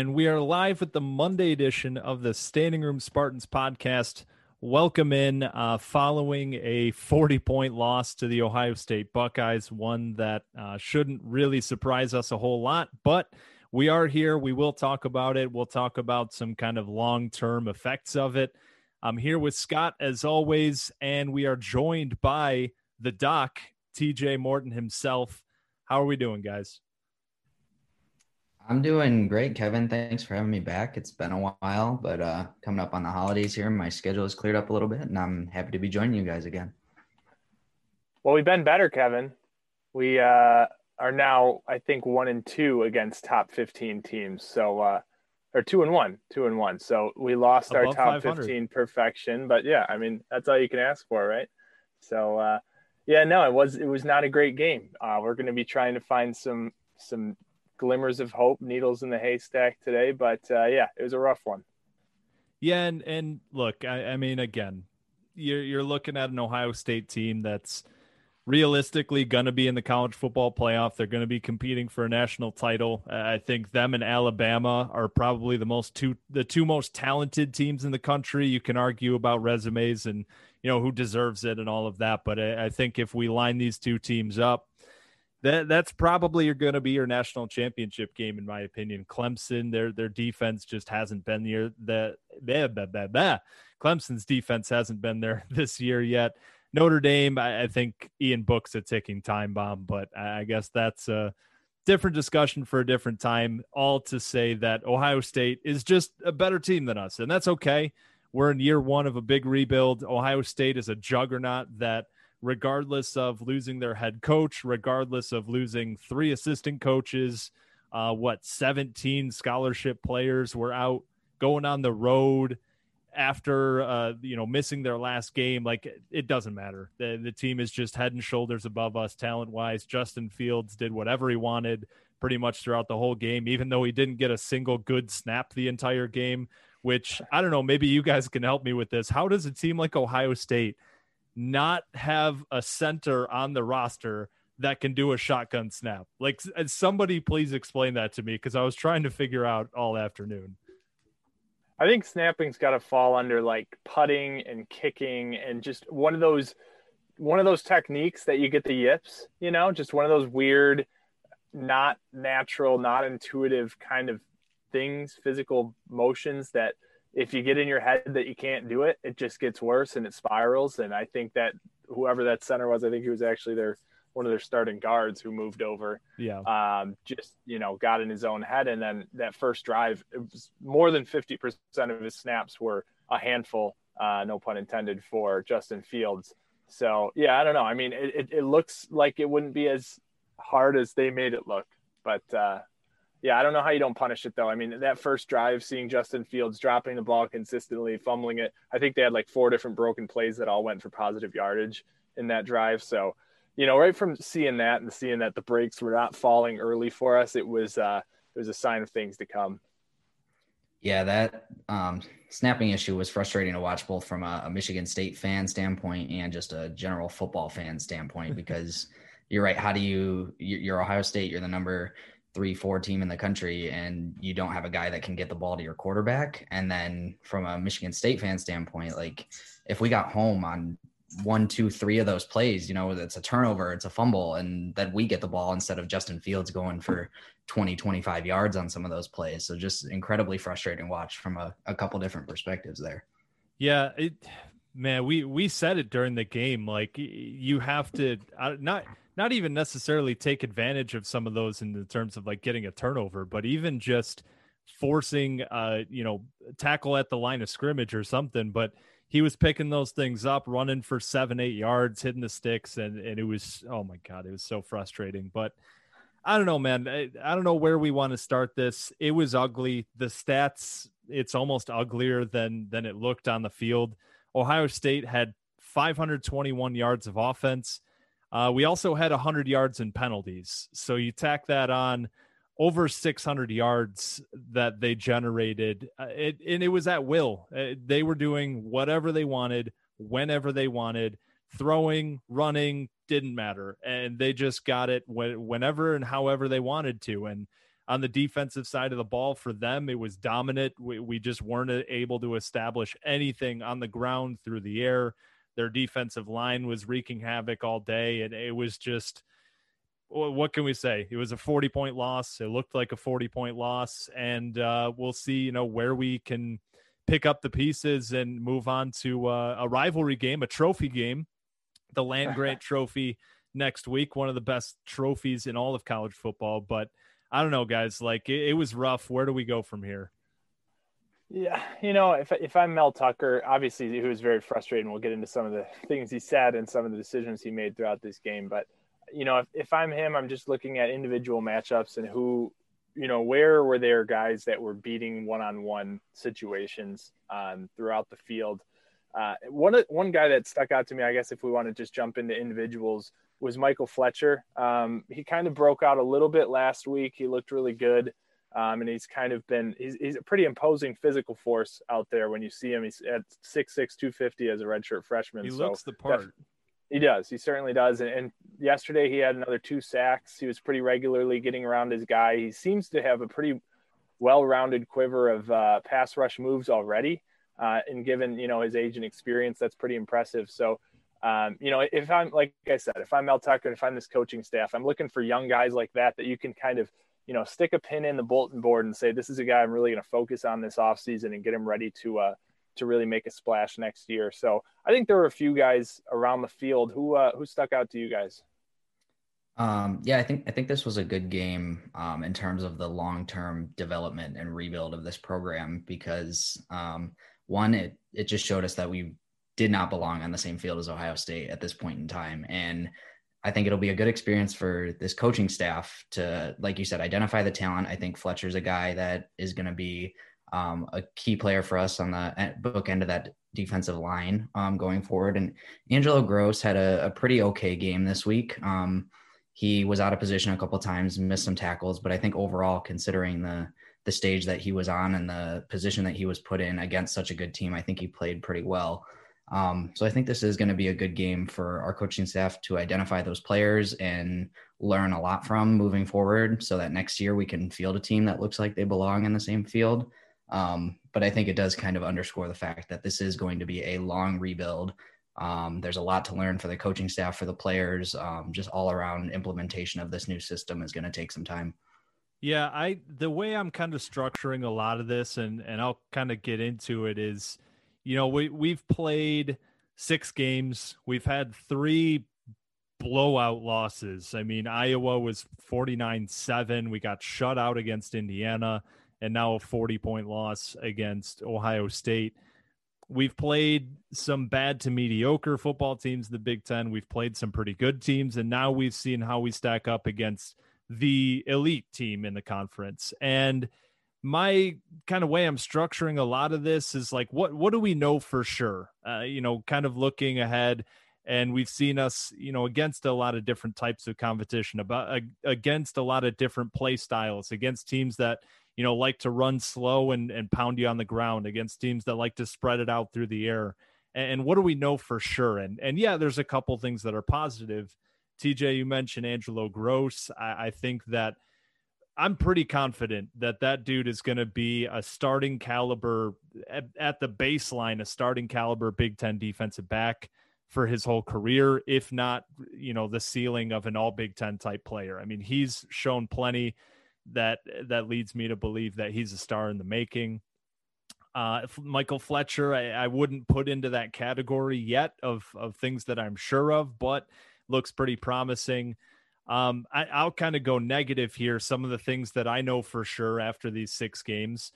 And we are live with the Monday edition of the Standing Room Spartans podcast. Welcome in uh, following a 40 point loss to the Ohio State Buckeyes, one that uh, shouldn't really surprise us a whole lot, but we are here. We will talk about it. We'll talk about some kind of long term effects of it. I'm here with Scott as always, and we are joined by the doc, TJ Morton himself. How are we doing, guys? I'm doing great, Kevin. Thanks for having me back. It's been a while, but uh, coming up on the holidays here, my schedule has cleared up a little bit, and I'm happy to be joining you guys again. Well, we've been better, Kevin. We uh, are now, I think, one and two against top 15 teams. So, uh, or two and one, two and one. So we lost Above our top 15 perfection, but yeah, I mean, that's all you can ask for, right? So, uh, yeah, no, it was, it was not a great game. Uh, we're going to be trying to find some, some glimmers of hope, needles in the haystack today, but uh, yeah, it was a rough one. Yeah, and and look, I, I mean, again, you're you're looking at an Ohio State team that's realistically going to be in the college football playoff. They're going to be competing for a national title. I think them and Alabama are probably the most two the two most talented teams in the country. You can argue about resumes and you know who deserves it and all of that, but I, I think if we line these two teams up, that that's probably going to be your national championship game, in my opinion. Clemson, their their defense just hasn't been there. That blah, blah, blah, blah. Clemson's defense hasn't been there this year yet. Notre Dame, I, I think Ian Book's a ticking time bomb, but I, I guess that's a different discussion for a different time. All to say that Ohio State is just a better team than us, and that's okay. We're in year one of a big rebuild. Ohio State is a juggernaut that regardless of losing their head coach, regardless of losing three assistant coaches, uh, what 17 scholarship players were out going on the road after uh, you know missing their last game. Like it doesn't matter. The the team is just head and shoulders above us talent wise. Justin Fields did whatever he wanted pretty much throughout the whole game, even though he didn't get a single good snap the entire game. Which I don't know. Maybe you guys can help me with this. How does a team like Ohio State? Not have a center on the roster that can do a shotgun snap. Like uh, somebody please explain that to me because I was trying to figure out all afternoon. I think snapping's got to fall under like putting and kicking and just one of those one of those techniques that you get the yips, you know, just one of those weird not natural, not intuitive kind of things, physical motions that if you get in your head that you can't do it, it just gets worse and it spirals. And I think that whoever that center was, I think he was actually their one of their starting guards who moved over Yeah. um, just you know got in his own head. And then that first drive it was more than 50% of his snaps were a handful uh, no pun intended for justin fields. So yeah i don't know. I mean it, it, it looks like it wouldn't be as hard as they made it look but uh, yeah i don't know how you don't punish it though i mean that first drive seeing justin fields dropping the ball consistently fumbling it i think they had like four different broken plays that all went for positive yardage in that drive so you know, right from seeing that and seeing that the breaks were not falling early for us, it was uh, it was a sign of things to come. Yeah, that um, snapping issue was frustrating to watch both from a, a Michigan State fan standpoint and just a general football fan standpoint because you're right. How do you, you- you're Ohio State, you're the number three, four team in the country, and you don't have a guy that can get the ball to your quarterback. And then from a Michigan State fan standpoint, like if we got home on one, two, three of those plays, you know, it's a turnover, it's a fumble, and then we get the ball instead of Justin Fields going for 20, 25 yards on some of those plays. So just incredibly frustrating watch from a, a couple different perspectives there. Yeah, it man, we we said it during the game. Like you have to uh, not not even necessarily take advantage of some of those in the terms of like getting a turnover, but even just forcing uh you know tackle at the line of scrimmage or something. But he was picking those things up, running for seven eight yards, hitting the sticks, and and it was oh my god, it was so frustrating. But I don't know, man. I, I don't know where we want to start this. It was ugly. The stats it's almost uglier than than it looked on the field. Ohio State had 521 yards of offense. Uh, we also had 100 yards in penalties. So you tack that on over 600 yards that they generated. Uh, it, and it was at will. Uh, they were doing whatever they wanted, whenever they wanted, throwing, running, didn't matter. And they just got it whenever and however they wanted to. And on the defensive side of the ball for them it was dominant we, we just weren't able to establish anything on the ground through the air their defensive line was wreaking havoc all day and it was just what can we say it was a 40 point loss it looked like a 40 point loss and uh, we'll see you know where we can pick up the pieces and move on to uh, a rivalry game a trophy game the land grant trophy next week one of the best trophies in all of college football but I don't know, guys. Like it, it was rough. Where do we go from here? Yeah, you know, if if I'm Mel Tucker, obviously he was very frustrated. and We'll get into some of the things he said and some of the decisions he made throughout this game. But you know, if, if I'm him, I'm just looking at individual matchups and who, you know, where were there guys that were beating one-on-one situations um, throughout the field. Uh, one one guy that stuck out to me, I guess, if we want to just jump into individuals, was Michael Fletcher. Um, he kind of broke out a little bit last week. He looked really good. Um, and he's kind of been he's, he's a pretty imposing physical force out there when you see him. He's at 6'6", 250 as a redshirt freshman. He so looks the part. He does. He certainly does. And, and, yesterday he had another two sacks. He was pretty regularly getting around his guy. He seems to have a pretty well-rounded quiver of uh, pass rush moves already. Uh, and given you know his age and experience, that's pretty impressive. So um, you know, if I'm like I said, if I'm Mel Tucker and if I'm this coaching staff, I'm looking for young guys like that that you can kind of, you know, stick a pin in the bulletin board and say, this is a guy I'm really going to focus on this offseason and get him ready to uh, to really make a splash next year. So I think there were a few guys around the field who uh, who stuck out to you guys. Um, yeah, I think I think this was a good game um, in terms of the long term development and rebuild of this program because um, one, it it just showed us that we did not belong on the same field as Ohio State at this point in time. And I think it'll be a good experience for this coaching staff to, like you said, identify the talent. I think Fletcher's a guy that is going to be um, a key player for us on the book end of that defensive line um, going forward. And Angelo Grose had a, a pretty okay game this week. Um, he was out of position a couple times, missed some tackles, but I think overall, considering the the stage that he was on and the position that he was put in against such a good team, I think he played pretty well. Um, so I think this is going to be a good game for our coaching staff to identify those players and learn a lot from moving forward so that next year we can field a team that looks like they belong in the same field. Um, but I think it does kind of underscore the fact that this is going to be a long rebuild. Um, there's a lot to learn for the coaching staff, for the players, um, just all around implementation of this new system is going to take some time. Yeah, I the way I'm kind of structuring a lot of this, and and I'll kind of get into it is – you know, we we've played six games. We've had three blowout losses. I mean, Iowa was 49-7. We got shut out against Indiana and now a 40 point loss against Ohio State. We've played some bad to mediocre football teams in the Big 10. We've played some pretty good teams and now we've seen how we stack up against the elite team in the conference. And my kind of way I'm structuring a lot of this is like what what do we know for sure? Uh, you know, kind of looking ahead, and we've seen us, you know, against a lot of different types of competition, about uh, against a lot of different play styles, against teams that you know like to run slow and and pound you on the ground, against teams that like to spread it out through the air. And, and what do we know for sure? And and yeah, there's a couple things that are positive. TJ, you mentioned Angelo Grose. I, I think that I'm pretty confident that that dude is going to be a starting caliber at, at, the baseline, a starting caliber Big Ten defensive back for his whole career, if not, you know, the ceiling of an all Big Ten type player. I mean, he's shown plenty that that leads me to believe that he's a star in the making. Uh, Michael Fletcher, I, I wouldn't put into that category yet of of things that I'm sure of, but looks pretty promising. Um, I, will kind of go negative here. Some of the things that I know for sure after these six games,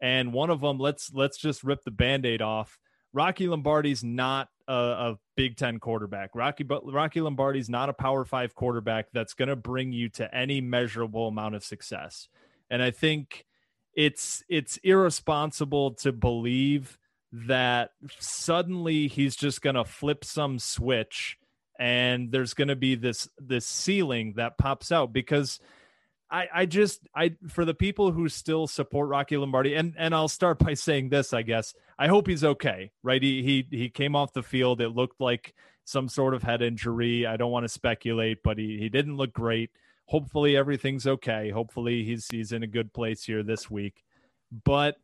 and one of them, let's let's just rip the band-aid off. Rocky Lombardi's not a, a Big Ten quarterback. Rocky Rocky Lombardi's not a Power Five quarterback that's going to bring you to any measurable amount of success. And I think it's it's irresponsible to believe that suddenly he's just going to flip some switch and there's going to be this this ceiling that pops out because I, I just I for the people who still support Rocky Lombardi and and I'll start by saying this I guess I hope he's okay right? He he he came off the field. It looked like some sort of head injury. I don't want to speculate but he he didn't look great. Hopefully everything's okay. Hopefully he's he's in a good place here this week. But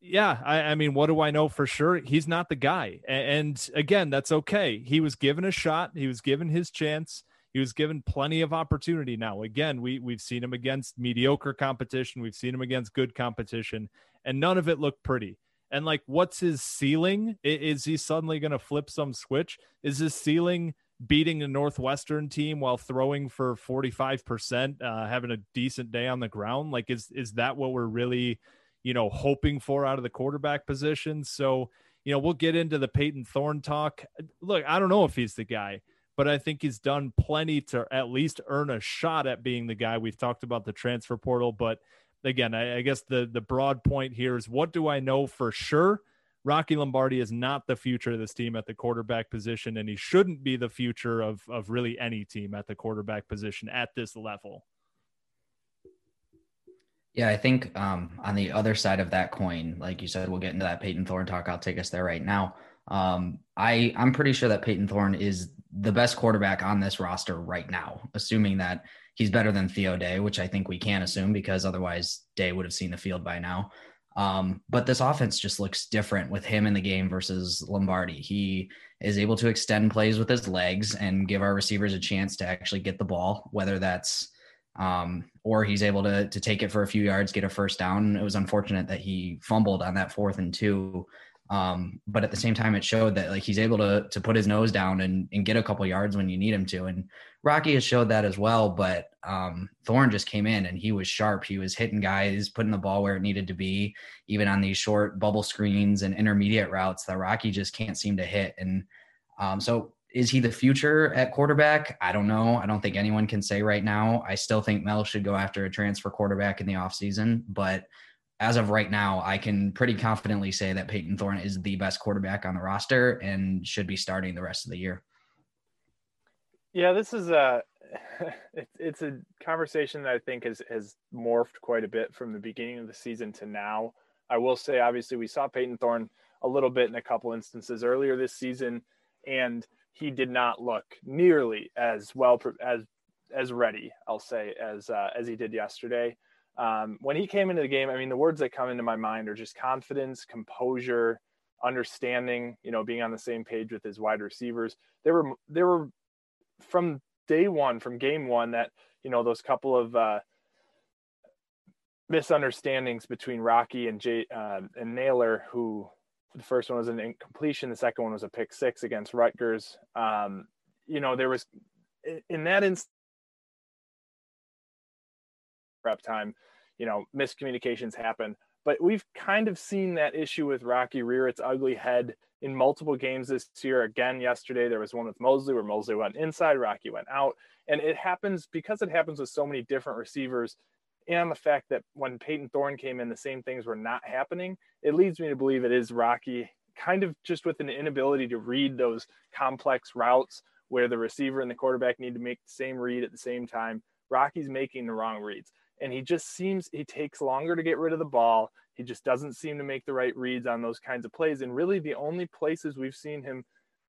yeah, I, I, mean, what do I know for sure? He's not the guy. And again, that's okay. He was given a shot, he was given his chance. He was given plenty of opportunity. Now, again, we we've seen him against mediocre competition, we've seen him against good competition, and none of it looked pretty. And like, what's his ceiling? Is he suddenly going to flip some switch? Is his ceiling beating a Northwestern team while throwing for 45%, uh, having a decent day on the ground? Like, is, is that what we're really you know, hoping for out of the quarterback position. So, you know, we'll get into the Payton Thorne talk. Look, I don't know if he's the guy, but I think he's done plenty to at least earn a shot at being the guy. We've talked about the transfer portal, but again, I, I guess the the broad point here is what do I know for sure? Rocky Lombardi is not the future of this team at the quarterback position, and he shouldn't be the future of of really any team at the quarterback position at this level. Yeah, I think um, on the other side of that coin, like you said, we'll get into that Payton Thorne talk. I'll take us there right now. Um, I I'm pretty sure that Payton Thorne is the best quarterback on this roster right now, assuming that he's better than Theo Day, which I think we can assume because otherwise Day would have seen the field by now. Um, but this offense just looks different with him in the game versus Lombardi. He is able to extend plays with his legs and give our receivers a chance to actually get the ball, whether that's um, or he's able to to take it for a few yards, get a first down. It was unfortunate that he fumbled on that fourth and two, um, but at the same time, it showed that like he's able to to put his nose down and and get a couple yards when you need him to. And Rocky has showed that as well. But um, Thorne just came in and he was sharp. He was hitting guys, putting the ball where it needed to be, even on these short bubble screens and intermediate routes that Rocky just can't seem to hit. And um, so is he the future at quarterback? I don't know. I don't think anyone can say right now. I still think Mel should go after a transfer quarterback in the offseason. But as of right now, I can pretty confidently say that Payton Thorne is the best quarterback on the roster and should be starting the rest of the year. Yeah, this is uh, a it's a conversation that I think has has morphed quite a bit from the beginning of the season to now. I will say, obviously, we saw Payton Thorne a little bit in a couple instances earlier this season, and he did not look nearly as well as as ready, I'll say, as uh, as he did yesterday. Um, when he came into the game, I mean, the words that come into my mind are just confidence, composure, understanding. You know, being on the same page with his wide receivers. There were there were from day one, from game one, that you know those couple of uh, misunderstandings between Rocky and Jay uh, and Nailor, who the first one was an incompletion. The second one was a pick six against Rutgers. Um, you know, there was in that instance prep time, you know, miscommunications happen. But we've kind of seen that issue with Rocky rear its ugly head in multiple games this year. Again, yesterday there was one with Mosley where Mosley went inside, Rocky went out. And it happens because it happens with so many different receivers and the fact that when Payton Thorne came in, the same things were not happening, it leads me to believe it is Rocky, kind of just with an inability to read those complex routes where the receiver and the quarterback need to make the same read at the same time. Rocky's making the wrong reads. And he just seems he takes longer to get rid of the ball. He just doesn't seem to make the right reads on those kinds of plays. And really, the only places we've seen him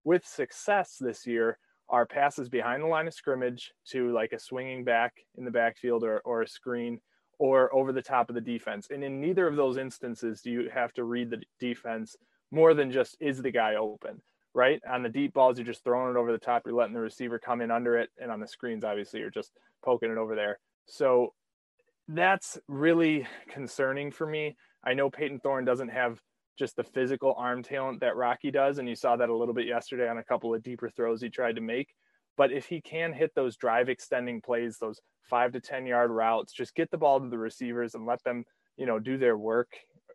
with success this year are passes behind the line of scrimmage to like a swinging back in the backfield or, or a screen or over the top of the defense. And in neither of those instances do you have to read the defense more than just is the guy open. right? On the deep balls, you're just throwing it over the top. You're letting the receiver come in under it. And on the screens, obviously, you're just poking it over there. So that's really concerning for me. I know Payton Thorne doesn't have just the physical arm talent that Rocky does. And you saw that a little bit yesterday on a couple of deeper throws he tried to make. But if he can hit those drive extending plays, those five to 10 yard routes, just get the ball to the receivers and let them, you know, do their work,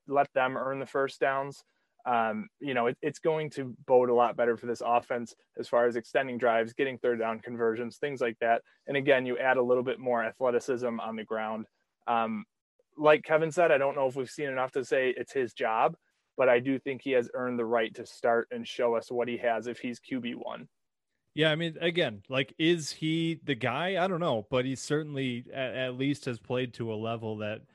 let them earn the first downs um, you know, it, it's going to bode a lot better for this offense as far as extending drives, getting third down conversions, things like that. And again, you add a little bit more athleticism on the ground. Um, like Kevin said, I don't know if we've seen enough to say it's his job, but I do think he has earned the right to start and show us what he has if he's QB1. Yeah, I mean, again, like, is he the guy? I don't know, but he certainly at, at least has played to a level that –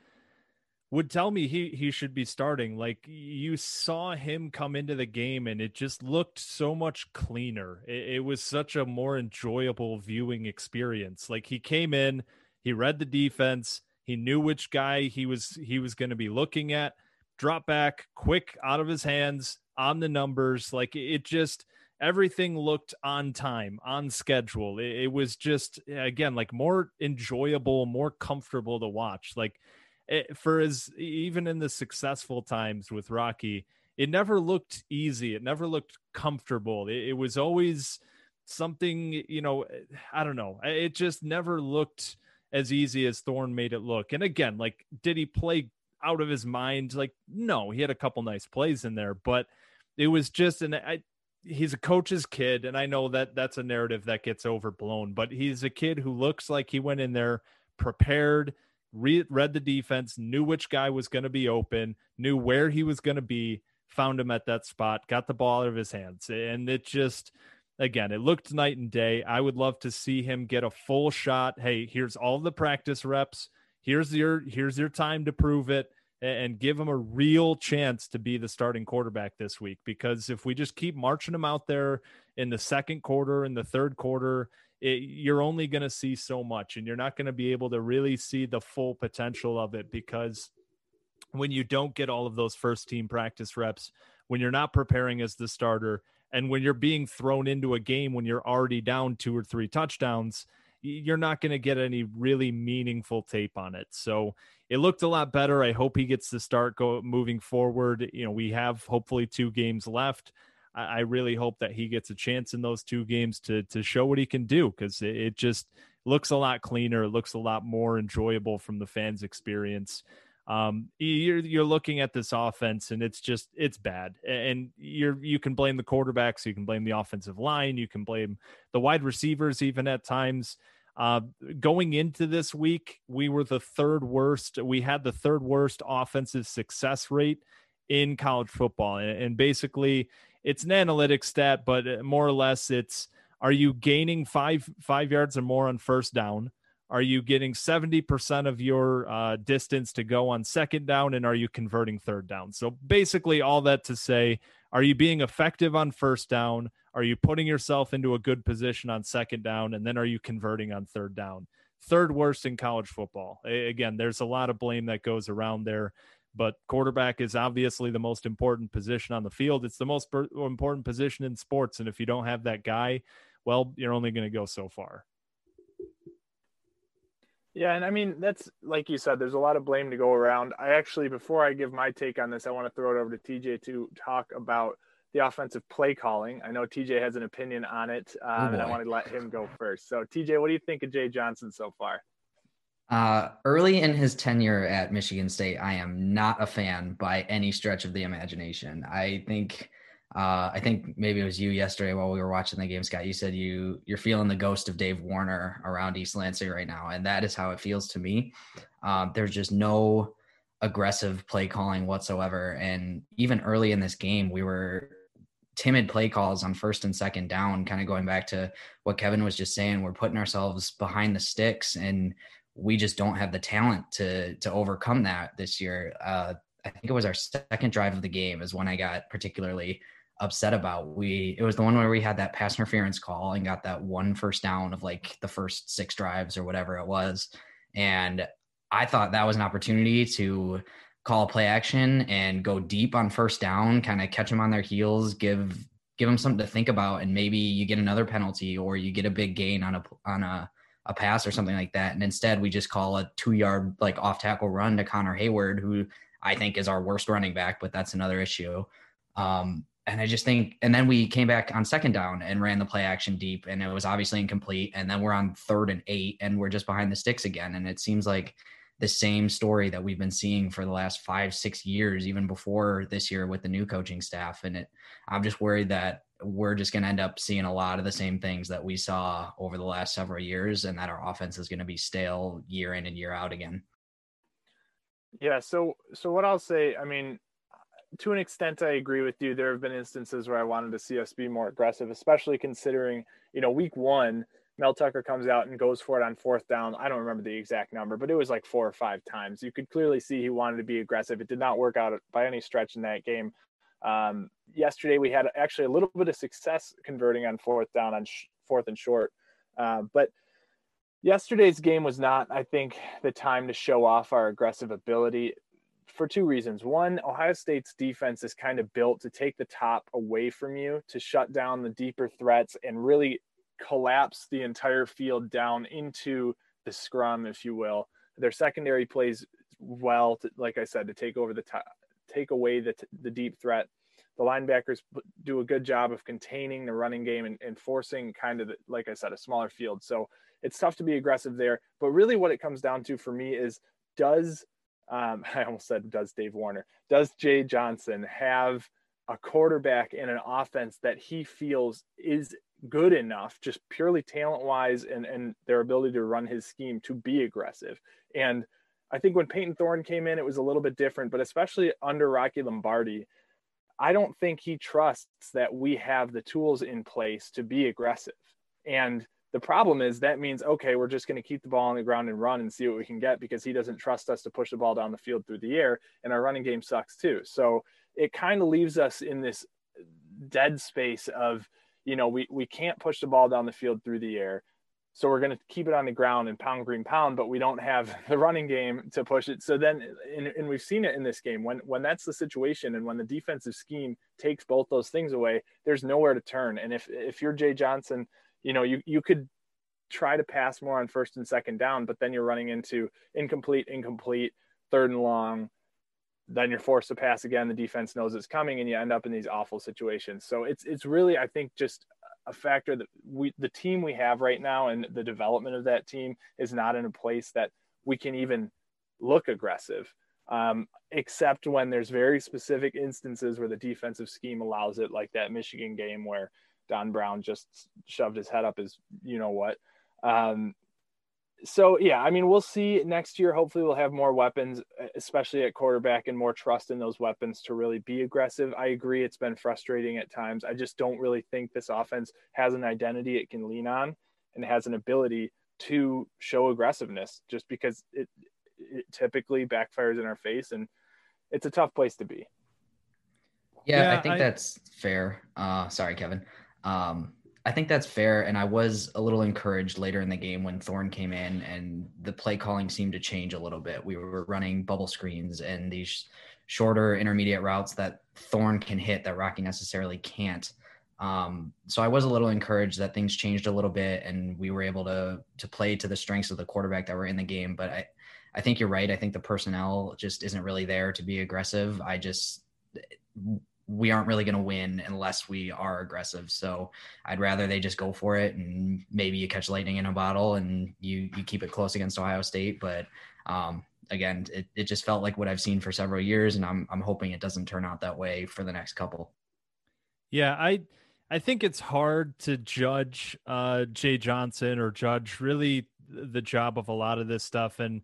would tell me he he should be starting. Like you saw him come into the game and it just looked so much cleaner. It, it, was such a more enjoyable viewing experience. Like he came in, he read the defense, he knew which guy he was he was going to be looking at. Drop back quick out of his hands on the numbers. Like it just everything looked on time, on schedule. It, it was just again like more enjoyable, more comfortable to watch. Like it, for his even in the successful times with Rocky, it never looked easy. It never looked comfortable. It, it was always something, you know, eh, I don't know. Eh, it just never looked as easy as Thorne made it look. And again, like, did he play out of his mind? Like, no, he had a couple nice plays in there, but it was just an I, he's a coach's kid, and I know that that's a narrative that gets overblown, but he's a kid who looks like he went in there prepared read, read the defense, knew which guy was going to be open, knew where he was going to be, found him at that spot, got the ball out of his hands. And it just, again, it looked night and day. I would love to see him get a full shot. Hey, here's all the practice reps. Here's your here's your time to prove it and give him a real chance to be the starting quarterback this week. Because if we just keep marching him out there in the second quarter in the third quarter it, you're only going to see so much and you're not going to be able to really see the full potential of it. Because when you don't get all of those first team practice reps, when you're not preparing as the starter, and when you're being thrown into a game when you're already down two or three touchdowns, you're not going to get any really meaningful tape on it. So it looked a lot better. I hope he gets to start go moving forward. You know, we have hopefully two games left. I, I really hope that he gets a chance in those two games to to show what he can do because it, it just looks a lot cleaner. It looks a lot more enjoyable from the fans' experience. Um, you're you're looking at this offense and it's just it's bad. And you're you can blame the quarterbacks, you can blame the offensive line, you can blame the wide receivers even at times. Uh, going into this week, we were the third worst. We had the third worst offensive success rate in college football, and, and basically, it's an analytics stat, but uh, more or less it's are you gaining five five yards or more on first down? Are you getting 70% of your uh, distance to go on second down? And are you converting third down? So basically, all that to say, are you being effective on first down? Are you putting yourself into a good position on second down? And then are you converting on third down? Third worst in college football. Again, there's a lot of blame that goes around there but quarterback is obviously the most important position on the field. It's the most important position in sports. And if you don't have that guy, well, you're only going to go so far. Yeah, and I mean that's like you said. There's a lot of blame to go around. I actually, before I give my take on this, I want to throw it over to TJ to talk about the offensive play calling. I know TJ has an opinion on it, um, oh and I want to let him go first. So, TJ, what do you think of Jay Johnson so far? Uh, early in his tenure at Michigan State, I am not a fan by any stretch of the imagination. I think, uh, I think maybe it was you yesterday while we were watching the game, Scott. You said you you're feeling the ghost of Dave Warner around East Lansing right now, and that is how it feels to me. Um, there's just no aggressive play calling whatsoever, and even early in this game, we were timid play calls on first and second down, kind of going back to what Kevin was just saying. We're putting ourselves behind the sticks and we just don't have the talent to to overcome that this year. Uh, I think it was our second drive of the game is when I got particularly upset about. We it was the one where we had that pass interference call and got that one first down of like the first six drives or whatever it was, and I thought that was an opportunity to call play action and go deep on first down, kind of catch them on their heels, give give them something to think about, and maybe you get another penalty or you get a big gain on a on a a pass or something like that. And instead, we just call a two yard like off tackle run to Connor Heyward, who I think is our worst running back, but that's another issue. Um, and I just think, and then we came back on second down and ran the play action deep, and it was obviously incomplete. And then we're on third and eight, and we're just behind the sticks again. And it seems like the same story that we've been seeing for the last five, six years, even before this year with the new coaching staff. And it, I'm just worried that we're just going to end up seeing a lot of the same things that we saw over the last several years, and that our offense is going to be stale year in and year out again. Yeah. So, so what I'll say, I mean, to an extent, I agree with you. There have been instances where I wanted to see us be more aggressive, especially considering, you know, week one, Mel Tucker comes out and goes for it on fourth down. I don't remember the exact number, but it was like four or five times. You could clearly see he wanted to be aggressive. It did not work out by any stretch in that game. Um, yesterday, we had actually a little bit of success converting on fourth down on sh- fourth and short. Uh, but yesterday's game was not, I think, the time to show off our aggressive ability for two reasons. One, Ohio State's defense is kind of built to take the top away from you, to shut down the deeper threats and really collapse the entire field down into the scrum, if you will. Their secondary plays well, to, like I said, to take over the top, take away the, the deep threat. The linebackers do a good job of containing the running game and, and forcing kind of, the, like I said, a smaller field. So it's tough to be aggressive there. But really, what it comes down to for me is does um, I almost said does Dave Warner does Jay Johnson have a quarterback in an offense that he feels is good enough, just purely talent wise and, and their ability to run his scheme to be aggressive. And I think when Payton Thorne came in, it was a little bit different, but especially under Rocky Lombardi, I don't think he trusts that we have the tools in place to be aggressive. And the problem is that means, okay, we're just going to keep the ball on the ground and run and see what we can get because he doesn't trust us to push the ball down the field through the air. And our running game sucks too. So it kind of leaves us in this dead space of, you know, we, we can't push the ball down the field through the air. So we're going to keep it on the ground and pound green pound, but we don't have the running game to push it. So then, and, and we've seen it in this game when, when that's the situation and when the defensive scheme takes both those things away, there's nowhere to turn. And if, if you're Jay Johnson, you know, you, you could try to pass more on first and second down, but then you're running into incomplete, incomplete, third and long, then you're forced to pass again. The defense knows it's coming, and you end up in these awful situations. So it's it's really, I think, just a factor that we the team we have right now and the development of that team is not in a place that we can even look aggressive. Um, except when there's very specific instances where the defensive scheme allows it, like that Michigan game where Don Brown just shoved his head up his, you know what. Um, so yeah, I mean, we'll see next year. Hopefully, we'll have more weapons, especially at quarterback, and more trust in those weapons to really be aggressive. I agree; it's been frustrating at times. I just don't really think this offense has an identity it can lean on and has an ability to show aggressiveness. Just because it, it typically backfires in our face, and it's a tough place to be. Yeah, yeah I think I, that's fair. Uh, sorry, Kevin. Um, I think that's fair. And I was a little encouraged later in the game when Thorne came in and the play calling seemed to change a little bit. We were running bubble screens and these shorter intermediate routes that Thorne can hit that Rocky necessarily can't. Um, so I was a little encouraged that things changed a little bit and we were able to to play to the strengths of the quarterback that were in the game. But I, I think you're right. I think the personnel just isn't really there to be aggressive. I just we aren't really going to win unless we are aggressive. So I'd rather they just go for it and maybe you catch lightning in a bottle and you you keep it close against Ohio State. But um, again, it, it just felt like what I've seen for several years, and I'm I'm hoping it doesn't turn out that way for the next couple. Yeah, I I think it's hard to judge uh, Jay Johnson or judge really the job of a lot of this stuff and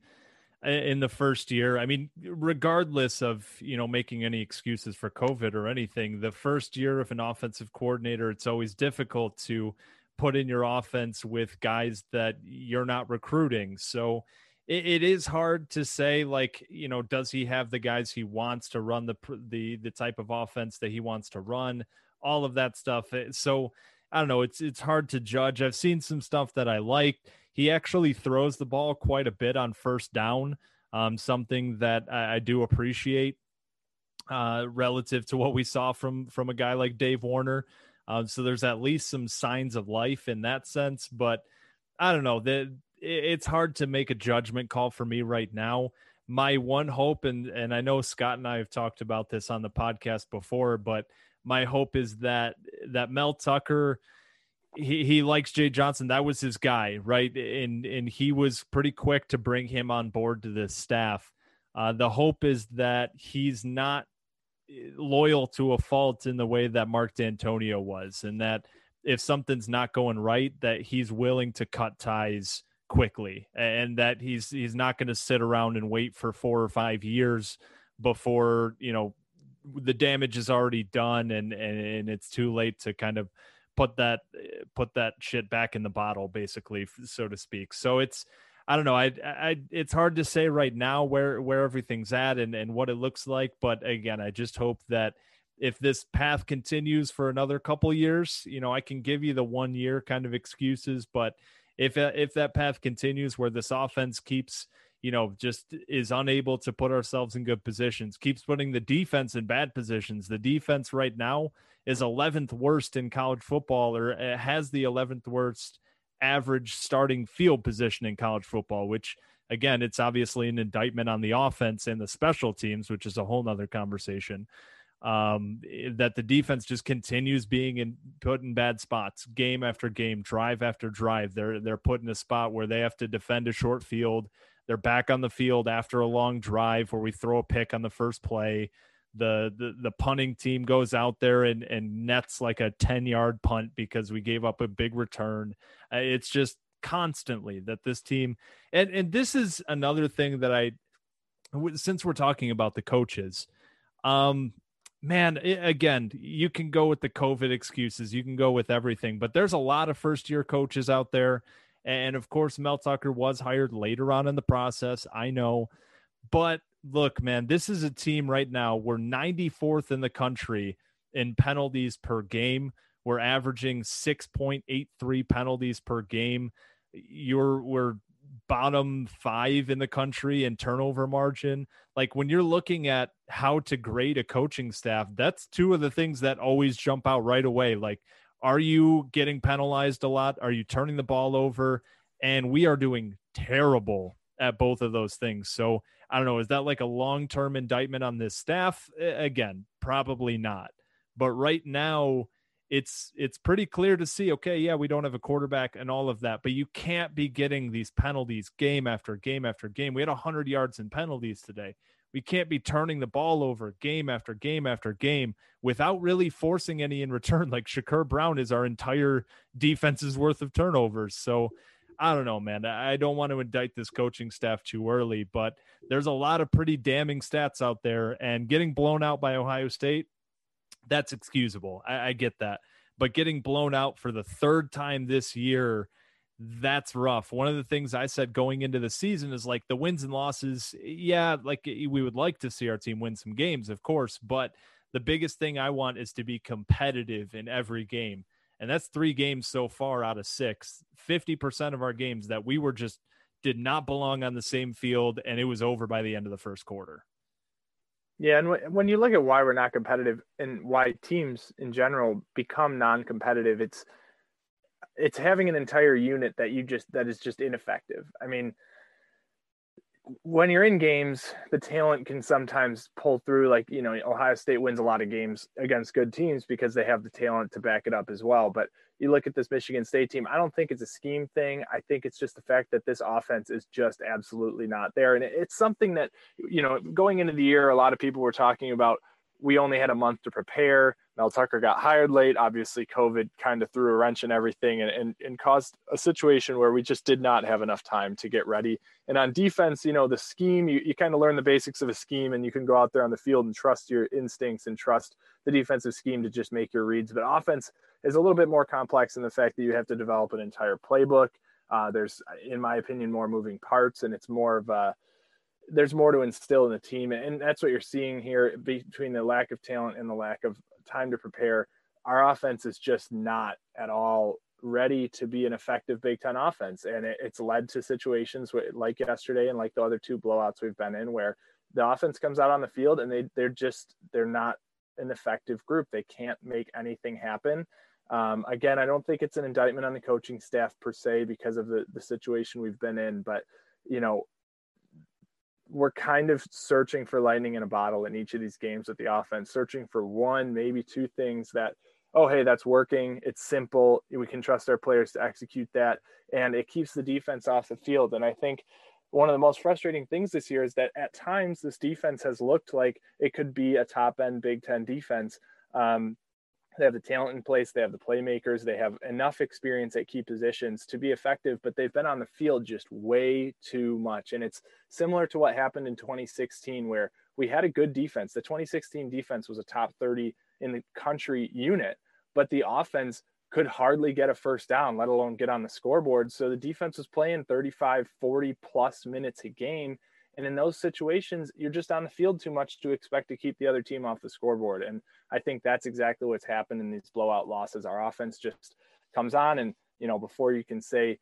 in the first year. I mean, regardless of, you know, making any excuses for COVID or anything, the first year of an offensive coordinator, it's always difficult to put in your offense with guys that you're not recruiting. So it, it is hard to say like, you know, does he have the guys he wants to run the the the type of offense that he wants to run? All of that stuff. Eh, so I don't know, it's it's hard to judge. I've seen some stuff that I liked he actually throws the ball quite a bit on first down, um, something that I, I do appreciate uh, relative to what we saw from from a guy like Dave Warner. Um, so there's at least some signs of life in that sense. But I don't know that it's hard to make a judgment call for me right now. My one hope, and and I know Scott and I have talked about this on the podcast before, but my hope is that that Mel Tucker he, he likes Jay Johnson. That was his guy, right? And and he was pretty quick to bring him on board to this staff. Uh, the hope is that he's not eh, loyal to a fault in the way that Mark Dantonio was, and that if something's not going right, that he's willing to cut ties quickly, and that he's he's not going to sit around and wait for four or five years before you know the damage is already done and and, and it's too late to kind of put that put that shit back in the bottle basically so to speak. So it's i don't know I, I it's hard to say right now where where everything's at and and what it looks like but again i just hope that if this path continues for another couple years you know i can give you the one year kind of excuses but if if that path continues where this offense keeps you know, just is unable to put ourselves in good positions, keeps putting the defense in bad positions. The defense right now is 11th worst in college football, or has the 11th worst average starting field position in college football, which again, it's obviously an indictment on the offense and the special teams, which is a whole nother conversation. Um, that the defense just continues being in put in bad spots game after game, drive after drive. They're they're put in a spot where they have to defend a short field they're back on the field after a long drive where we throw a pick on the first play. The, the the punting team goes out there and, and nets like a 10 yard punt because we gave up a big return. Uh, it's just constantly that this team and and this is another thing that I since we're talking about the coaches um man again you can go with the covid excuses you can go with everything but there's a lot of first year coaches out there and of course, Mel Tucker was hired later on in the process. I know. But look, man, this is a team right now. We're 94th in the country in penalties per game. We're averaging 6.83 penalties per game. You're we're bottom five in the country in turnover margin. Like when you're looking at how to grade a coaching staff, that's two of the things that always jump out right away. Like are you getting penalized a lot? Are you turning the ball over? And we are doing terrible at both of those things. So I don't know. Is that like a long term indictment on this staff? Again, probably not. But right now, it's it's pretty clear to see okay yeah we don't have a quarterback and all of that but you can't be getting these penalties game after game after game we had 100 yards in penalties today we can't be turning the ball over game after game after game without really forcing any in return. Like Shakur Brown is our entire defense's worth of turnovers. So I don't know, man. I don't want to indict this coaching staff too early, but there's a lot of pretty damning stats out there. And getting blown out by Ohio State, that's excusable. I, I get that. But getting blown out for the third time this year that's rough. One of the things I said going into the season is like the wins and losses. Yeah, like we would like to see our team win some games, of course, but the biggest thing I want is to be competitive in every game. And that's three games so far out of six. 50% of our games that we were just did not belong on the same field, and it was over by the end of the first quarter. Yeah, and when you look at why we're not competitive and why teams in general become non-competitive, it's it's having an entire unit that you just that is just ineffective. I mean, when you're in games, the talent can sometimes pull through. Like you know, Ohio State wins a lot of games against good teams because they have the talent to back it up as well. But you look at this Michigan State team, I don't think it's a scheme thing. I think it's just the fact that this offense is just absolutely not there, and it's something that you know, going into the year, a lot of people were talking about. We only had a month to prepare Mel Tucker got hired late. Obviously, COVID kind of threw a wrench in everything and, and, and caused a situation where we just did not have enough time to get ready. And on defense, you know, the scheme, you, you kind of learn the basics of a scheme and you can go out there on the field and trust your instincts and trust the defensive scheme to just make your reads. But offense is a little bit more complex in the fact that you have to develop an entire playbook. Uh, there's, in my opinion, more moving parts and it's more of a, there's more to instill in the team and that's what you're seeing here between the lack of talent and the lack of time to prepare. Our offense is just not at all ready to be an effective Big Ten offense. And it, it's led to situations like yesterday and like the other two blowouts we've been in where the offense comes out on the field and they, they're just, they're not an effective group. They can't make anything happen. Um, again, I don't think it's an indictment on the coaching staff per se because of the, the situation we've been in, but you know, we're kind of searching for lightning in a bottle in each of these games with the offense, searching for one, maybe two things that, oh, hey, that's working. It's simple. We can trust our players to execute that. And it keeps the defense off the field. And I think one of the most frustrating things this year is that at times this defense has looked like it could be a top end Big Ten defense. Um, they have the talent in place, they have the playmakers, they have enough experience at key positions to be effective, but they've been on the field just way too much. And it's similar to what happened in 2016, where we had a good defense. The 2016 defense was a top 30 in the country unit, but the offense could hardly get a first down, let alone get on the scoreboard. So the defense was playing 35, 40 plus minutes a game. And in those situations, you're just on the field too much to expect to keep the other team off the scoreboard. And I think that's exactly what's happened in these blowout losses. Our offense just comes on, and you know, before you can say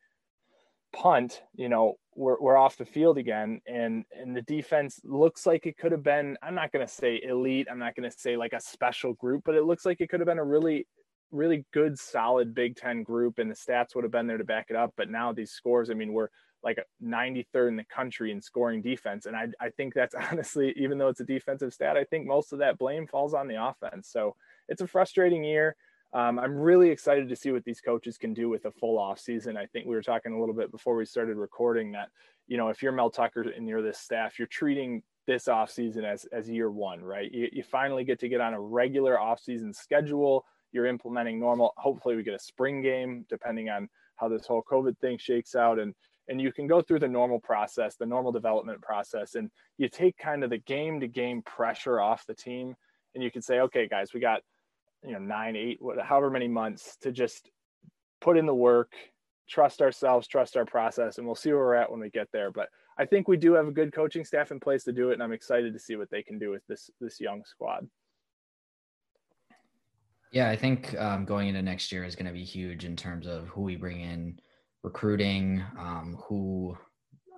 punt, you know, we're we're off the field again, and and the defense looks like it could have been. I'm not going to say elite. I'm not going to say like a special group, but it looks like it could have been a really really good solid big 10 group and the stats would have been there to back it up but now these scores i mean we're like 93rd in the country in scoring defense. And I, I think that's honestly, even though it's a defensive stat, I think most of that blame falls on the offense. So it's a frustrating year. Um, I'm really excited to see what these coaches can do with a full off season. I think we were talking a little bit before we started recording that, you know, if you're Mel Tucker and you're this staff, you're treating this off season as, as year one, right? You, you finally get to get on a regular off season schedule. You're implementing normal. Hopefully we get a spring game depending on how this whole COVID thing shakes out. And and you can go through the normal process, the normal development process, and you take kind of the game to game pressure off the team. And you can say, okay, guys, we got, you know, nine, eight, however many months to just put in the work, trust ourselves, trust our process, and we'll see where we're at when we get there. But I think we do have a good coaching staff in place to do it, and I'm excited to see what they can do with this this young squad. Yeah, I think um, going into next year is going to be huge in terms of who we bring in recruiting, um, who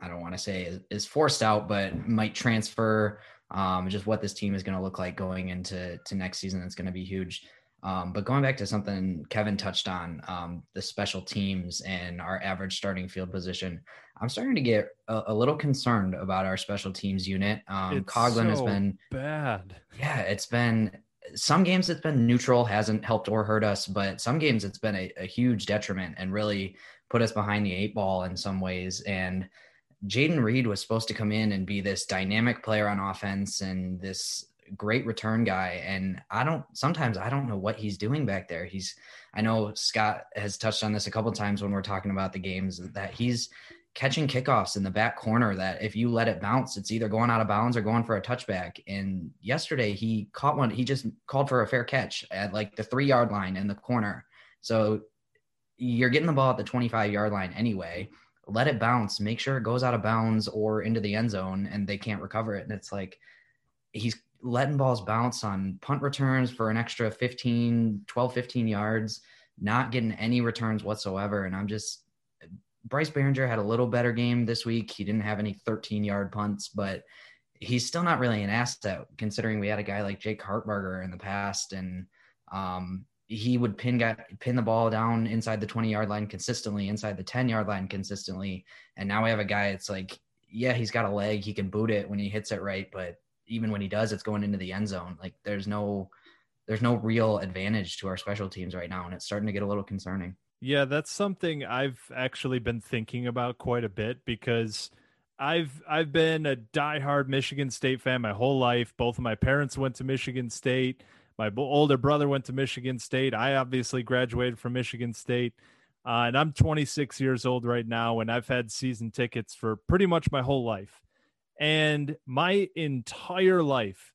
I don't want to say is, is, forced out, but might transfer. Um, just what this team is going to look like going into to next season. It's going to be huge. Um, but going back to something Kevin touched on, um, the special teams and our average starting field position, I'm starting to get a, a little concerned about our special teams unit. Um, Coughlin so has been bad. Yeah, it's been some games it's been neutral, hasn't helped or hurt us, but some games it's been a, a huge detriment and really put us behind the eight ball in some ways. And Jayden Reed was supposed to come in and be this dynamic player on offense and this great return guy. And I don't sometimes I don't know what he's doing back there. He's I know Scott has touched on this a couple times when we're talking about the games that he's catching kickoffs in the back corner that if you let it bounce, it's either going out of bounds or going for a touchback. And yesterday he caught one, he just called for a fair catch at like the three yard line in the corner. So you're getting the ball at the 25 yard line anyway. Let it bounce, make sure it goes out of bounds or into the end zone and they can't recover it. And it's like he's letting balls bounce on punt returns for an extra 15, 12, 15 yards, not getting any returns whatsoever. And I'm just, Bryce Baringer had a little better game this week. He didn't have any 13 yard punts, but he's still not really an asset considering we had a guy like Jake Hartbarger in the past. And, um, he would pin guy, pin the ball down inside the 20 yard line consistently, inside the 10 yard line consistently. And now we have a guy it's like, yeah, he's got a leg, he can boot it when he hits it right, but even when he does, it's going into the end zone. Like there's no there's no real advantage to our special teams right now, and it's starting to get a little concerning. Yeah, that's something I've actually been thinking about quite a bit because I've I've been a diehard Michigan State fan my whole life. Both of my parents went to Michigan State. My older brother went to Michigan State. I obviously graduated from Michigan State. Uh, and I'm 26 years old right now, and I've had season tickets for pretty much my whole life. And my entire life,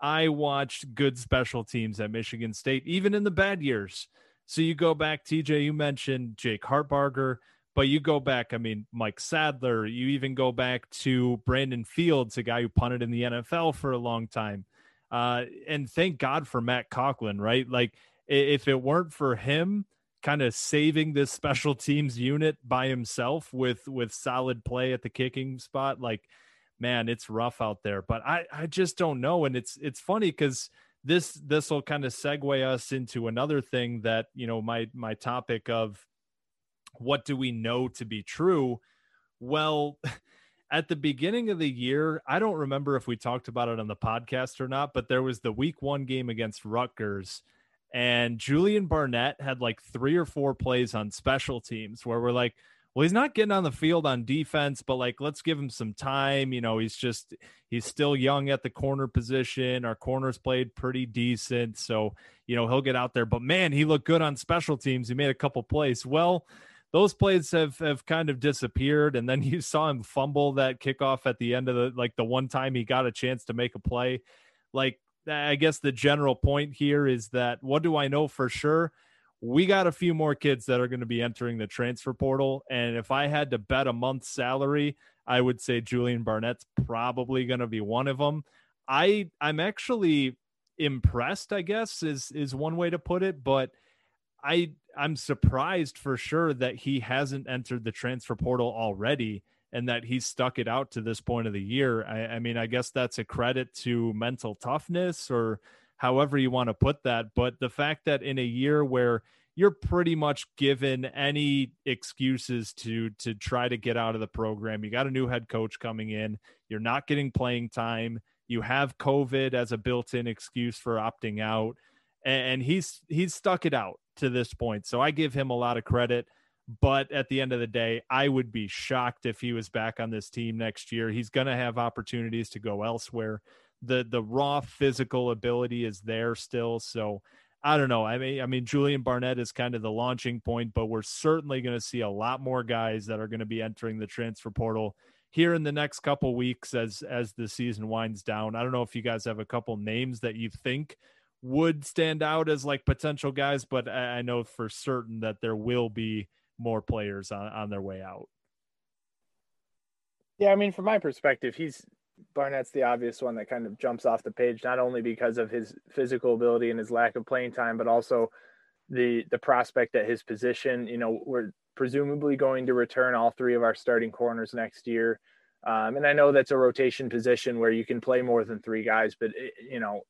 I watched good special teams at Michigan State, even in the bad years. So you go back, TJ, you mentioned Jake Hartbarger, but you go back, I mean, Mike Sadler, you even go back to Brandon Fields, a guy who punted in the NFL for a long time. Uh, and thank God for Matt Coghlin, right? Like, if it weren't for him kind of saving this special teams unit by himself with with solid play at the kicking spot, like, man, it's rough out there. But I I just don't know, and it's it's funny because this this will kind of segue us into another thing that you know my my topic of what do we know to be true well at the beginning of the year i don't remember if we talked about it on the podcast or not but there was the week one game against rutgers and julian barnett had like three or four plays on special teams where we're like well, he's not getting on the field on defense, but like, let's give him some time. You know, he's just, he's still young at the corner position. Our corners played pretty decent. So, you know, he'll get out there. But man, he looked good on special teams. He made a couple plays. Well, those plays have have kind of disappeared and then you saw him fumble that kickoff at the end of the like the one time he got a chance to make a play like i guess the general point here is that what do i know for sure we got a few more kids that are going to be entering the transfer portal. And if I had to bet a month's salary, I would say Julian Barnett's probably going to be one of them. I I'm actually impressed, I guess is is one way to put it, but I I'm surprised for sure that he hasn't entered the transfer portal already and that he's stuck it out to this point of the year. I, I mean, I guess that's a credit to mental toughness or however you want to put that. But the fact that in a year where you're pretty much given any excuses to to try to get out of the program. You got a new head coach coming in. You're not getting playing time. You have COVID as a built-in excuse for opting out, and he's he's stuck it out to this point. So I give him a lot of credit. But at the end of the day, I would be shocked if he was back on this team next year. He's going to have opportunities to go elsewhere the the raw physical ability is there still. So I don't know. I mean, I mean, Julian Barnett is kind of the launching point, but we're certainly going to see a lot more guys that are going to be entering the transfer portal here in the next couple weeks as as the season winds down. I don't know if you guys have a couple names that you think would stand out as like potential guys, but I, I know for certain that there will be more players on, on their way out. Yeah, I mean, from my perspective, he's Barnett's the obvious one that kind of jumps off the page, not only because of his physical ability and his lack of playing time, but also the the prospect at his position. You know, we're presumably going to return all three of our starting corners next year. Um, and I know that's a rotation position where you can play more than three guys, but it, you know,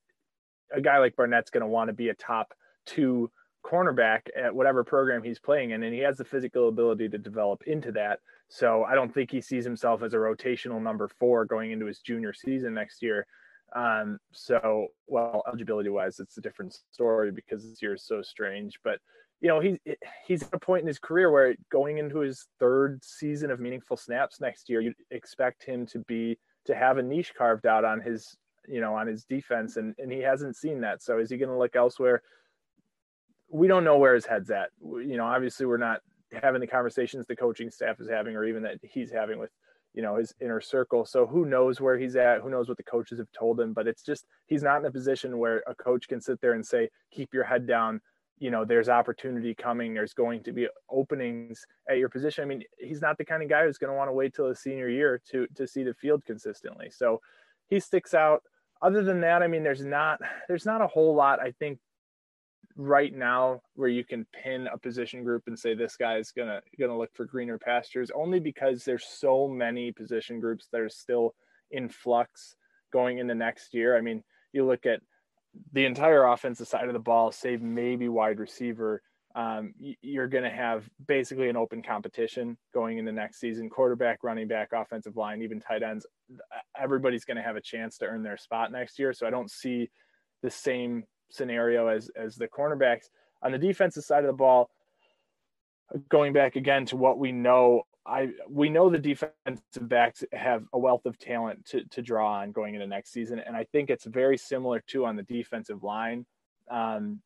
a guy like Barnett's going to want to be a top two cornerback at whatever program he's playing in, and he has the physical ability to develop into that. So I don't think he sees himself as a rotational number four going into his junior season next year. Um, so, well, eligibility wise, it's a different story because this year is so strange. But you know, he's he's at a point in his career where going into his third season of meaningful snaps next year, you'd expect him to be to have a niche carved out on his you know on his defense, and and he hasn't seen that. So is he going to look elsewhere? We don't know where his head's at. You know, obviously, we're not having the conversations the coaching staff is having or even that he's having with you know his inner circle. So who knows where he's at? Who knows what the coaches have told him? But it's just he's not in a position where a coach can sit there and say keep your head down. You know there's opportunity coming. There's going to be openings at your position. I mean he's not the kind of guy who's going to want to wait till his senior year to to see the field consistently. So he sticks out other than that i mean there's not there's not a whole lot i think right now where you can pin a position group and say this guy is gonna gonna look for greener pastures only because there's so many position groups that are still in flux going into next year. I mean, you look at the entire offensive side of the ball, save maybe wide receiver. Um, you're going to have basically an open competition going into next season. Quarterback, running back, offensive line, even tight ends. Everybody's going to have a chance to earn their spot next year. So I don't see the same scenario as as the cornerbacks on the defensive side of the ball going back again to what we know i we know the defensive backs have a wealth of talent to, to draw on going into next season and i think it's very similar too on the defensive line um,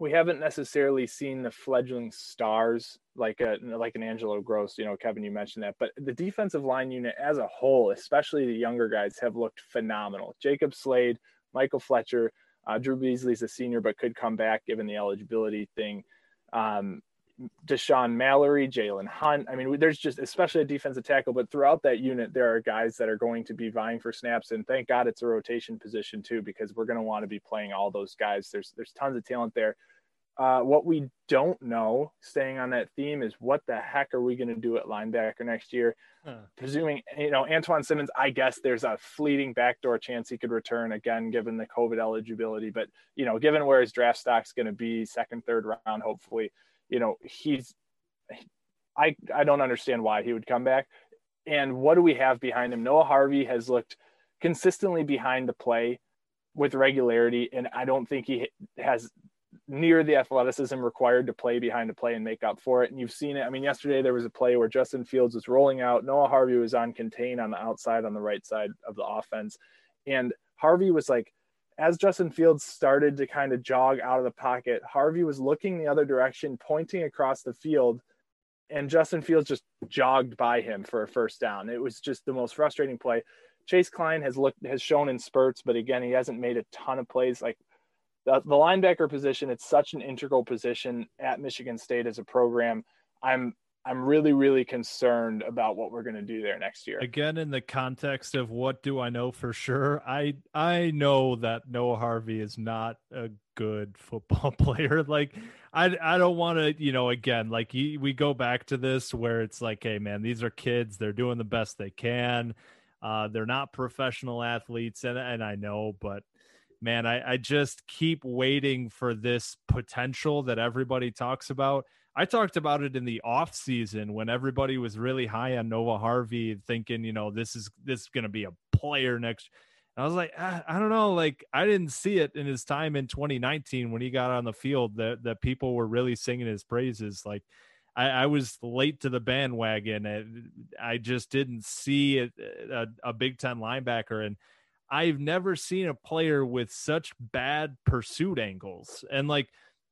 we haven't necessarily seen the fledgling stars like a like an Angelo Grose. you know, Kevin, you mentioned that, but the defensive line unit as a whole, especially the younger guys, have looked phenomenal. Jacob Slade, Michael Fletcher, uh, Drew Beasley's a senior, but could come back given the eligibility thing. Um, Dashaun Mallory, Jalen Hunt. I mean, there's just, especially a defensive tackle, but throughout that unit, there are guys that are going to be vying for snaps. And thank God it's a rotation position too, because we're going to want to be playing all those guys. There's, there's tons of talent there. Uh, what we don't know, staying on that theme, is what the heck are we going to do at linebacker next year? Huh. Presuming, you know, Antjuan Simmons, I guess there's a fleeting backdoor chance he could return again, given the COVID eligibility. But, you know, given where his draft stock's going to be, second, third round, hopefully, you know, he's, I, I don't understand why he would come back. And what do we have behind him? Noah Harvey has looked consistently behind the play with regularity, and I don't think he has near the athleticism required to play behind the play and make up for it. And you've seen it. I mean, yesterday there was a play where Justin Fields was rolling out. Noah Harvey was on contain on the outside on the right side of the offense. And Harvey was like, as Justin Fields started to kind of jog out of the pocket, Harvey was looking the other direction, pointing across the field, and Justin Fields just jogged by him for a first down. It was just the most frustrating play. Chase Kline has looked has shown in spurts, but again, he hasn't made a ton of plays. Like the, the linebacker position, it's such an integral position at Michigan State as a program. I'm I'm really, really concerned about what we're going to do there next year. Again, in the context of what do I know for sure, I I know that Noah Harvey is not a good football player. Like, I I don't want to, you know, again, like we go back to this where it's like, hey, man, these are kids; they're doing the best they can. Uh, they're not professional athletes, and and I know, but man, I, I just keep waiting for this potential that everybody talks about. I talked about it in the off season when everybody was really high on Noah Harvey, thinking, you know, this is this is going to be a player next. And I was like, I, ah, I don't know, like I didn't see it in his time in 2019 when he got on the field that that people were really singing his praises. Like I, I was late to the bandwagon, and I just didn't see a, a, a Big Ten linebacker and I've never seen a player with such bad pursuit angles. And like,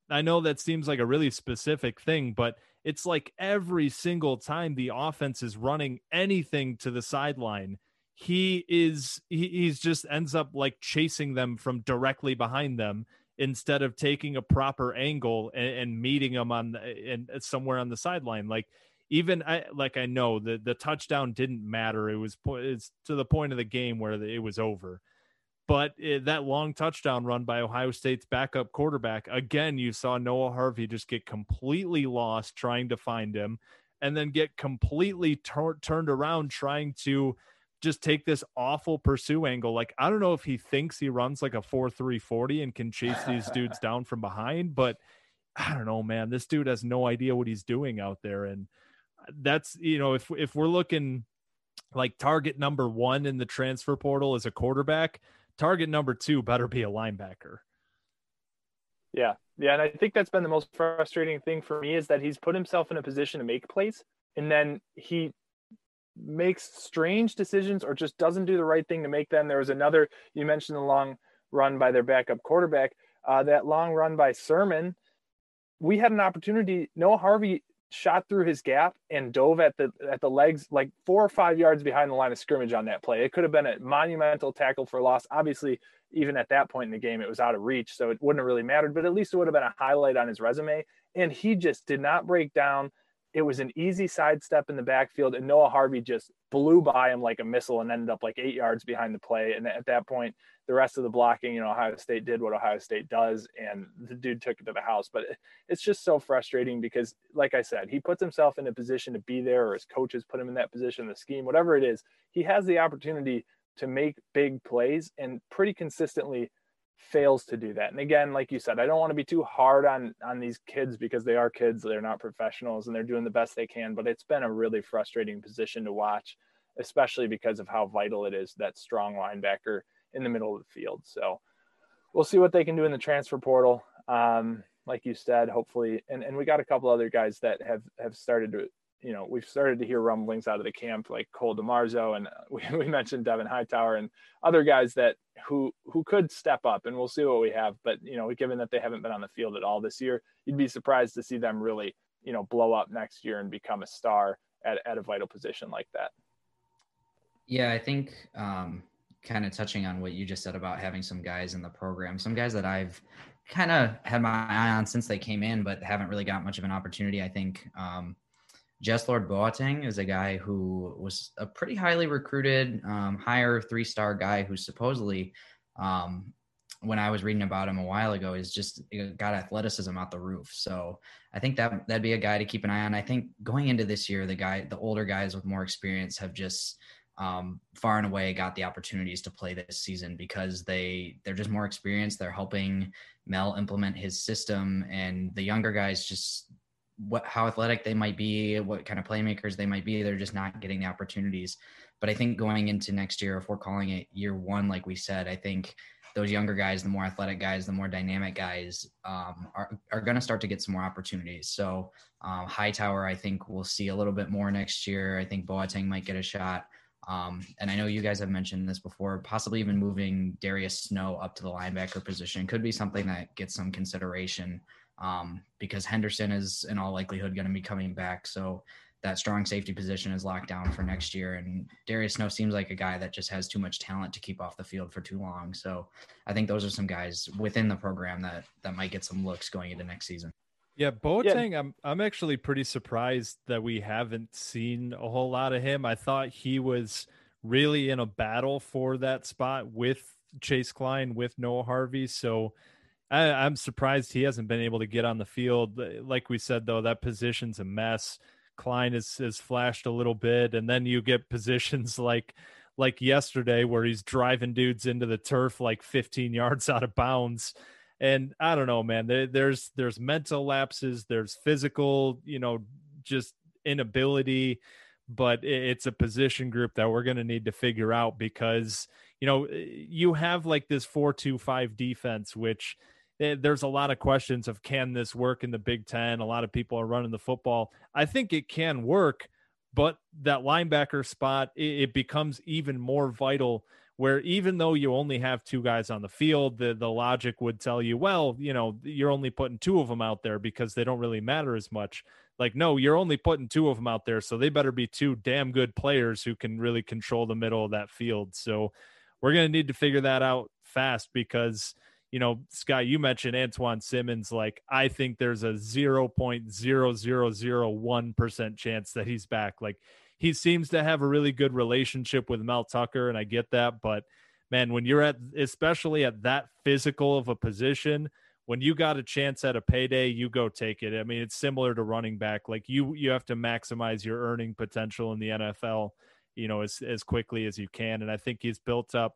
I know that seems like a really specific thing, but it's like every single time the offense is running anything to the sideline, he is, he, he's just ends up like chasing them from directly behind them instead of taking a proper angle and, and meeting them on the, and uh, somewhere on the sideline. Like, even I like I know the the touchdown didn't matter. It was it's to the point of the game where it was over. But it, that long touchdown run by Ohio State's backup quarterback again, you saw Noah Harvey just get completely lost trying to find him, and then get completely tur- turned around trying to just take this awful pursue angle. Like I don't know if he thinks he runs like a four three forty and can chase these dudes down from behind, but I don't know, man. This dude has no idea what he's doing out there, and that's you know if if we're looking like target number one in the transfer portal as a quarterback, target number two better be a linebacker. Yeah, yeah, and I think that's been the most frustrating thing for me is that he's put himself in a position to make plays, and then he makes strange decisions or just doesn't do the right thing to make them. There was another you mentioned the long run by their backup quarterback. Uh, that long run by Sermon, we had an opportunity. Noah Harvey shot through his gap and dove at the at the legs like four or five yards behind the line of scrimmage on that play. It could have been a monumental tackle for loss. Obviously, even at that point in the game, it was out of reach, so it wouldn't have really mattered. But at least it would have been a highlight on his resume. And he just did not break down. It was an easy sidestep in the backfield, and Noah Harvey just blew by him like a missile and ended up like eight yards behind the play. And at that point, the rest of the blocking, you know, Ohio State did what Ohio State does, and the dude took it to the house. But it's just so frustrating because, like I said, he puts himself in a position to be there, or his coaches put him in that position, the scheme, whatever it is. He has the opportunity to make big plays and pretty consistently fails to do that. And again, like you said, I don't want to be too hard on on these kids because they are kids, they're not professionals and they're doing the best they can, but it's been a really frustrating position to watch, especially because of how vital it is that strong linebacker in the middle of the field. So we'll see what they can do in the transfer portal. Um, like you said, hopefully, and, and we got a couple other guys that have have started to you know, we've started to hear rumblings out of the camp like Cole DeMarzo and we, we mentioned Devin Hightower and other guys that who who could step up and we'll see what we have. But you know, given that they haven't been on the field at all this year, you'd be surprised to see them really, you know, blow up next year and become a star at, at a vital position like that. Yeah, I think um, kind of touching on what you just said about having some guys in the program, some guys that I've kind of had my eye on since they came in, but haven't really got much of an opportunity. I think um, Jess Lord Boateng is a guy who was a pretty highly recruited, um, higher three star guy who supposedly um, when I was reading about him a while ago, is just got athleticism out the roof. So I think that that'd be a guy to keep an eye on. I think going into this year, the guy, the older guys with more experience have just um, far and away got the opportunities to play this season because they they're just more experienced. They're helping Mel implement his system, and the younger guys just what how athletic they might be, what kind of playmakers they might be, they're just not getting the opportunities. But I think going into next year, if we're calling it year one, like we said, I think those younger guys, the more athletic guys, the more dynamic guys, um, are are going to start to get some more opportunities. So um, Hightower, I think we'll see a little bit more next year. I think Boateng might get a shot. Um, and I know you guys have mentioned this before, possibly even moving Darius Snow up to the linebacker position could be something that gets some consideration um, because Henderson is in all likelihood going to be coming back. So that strong safety position is locked down for next year. And Darius Snow seems like a guy that just has too much talent to keep off the field for too long. So I think those are some guys within the program that that might get some looks going into next season. Yeah, Boateng, yeah. I'm I'm actually pretty surprised that we haven't seen a whole lot of him. I thought he was really in a battle for that spot with Chase Kline, with Noah Harvey. So I, I'm surprised he hasn't been able to get on the field. Like we said, though, that position's a mess. Kline has has flashed a little bit, and then you get positions like like yesterday where he's driving dudes into the turf like 15 yards out of bounds and I don't know, man. There, there's there's mental lapses, there's physical, you know, just inability, but it's a position group that we're going to need to figure out because you know you have like this four two five defense, which eh, Eh, there's a lot of questions of can this work in the Big Ten. A lot of people are running the football. I think it can work, but that linebacker spot it, it becomes even more vital where even though you only have two guys on the field, the, the logic would tell you, well, you know, you're only putting two of them out there because they don't really matter as much. Like, no, you're only putting two of them out there. So they better be two damn good players who can really control the middle of that field. So we're going to need to figure that out fast because, you know, Scott, you mentioned Antjuan Simmons. Like, I think there's a 0.0001% chance that he's back. Like, he seems to have a really good relationship with Mel Tucker, and I get that. But man, when you're at, especially at that physical of a position, when you got a chance at a payday, you go take it. I mean, it's similar to running back. Like you, you have to maximize your earning potential in the NFL, you know, as as quickly as you can. And I think he's built up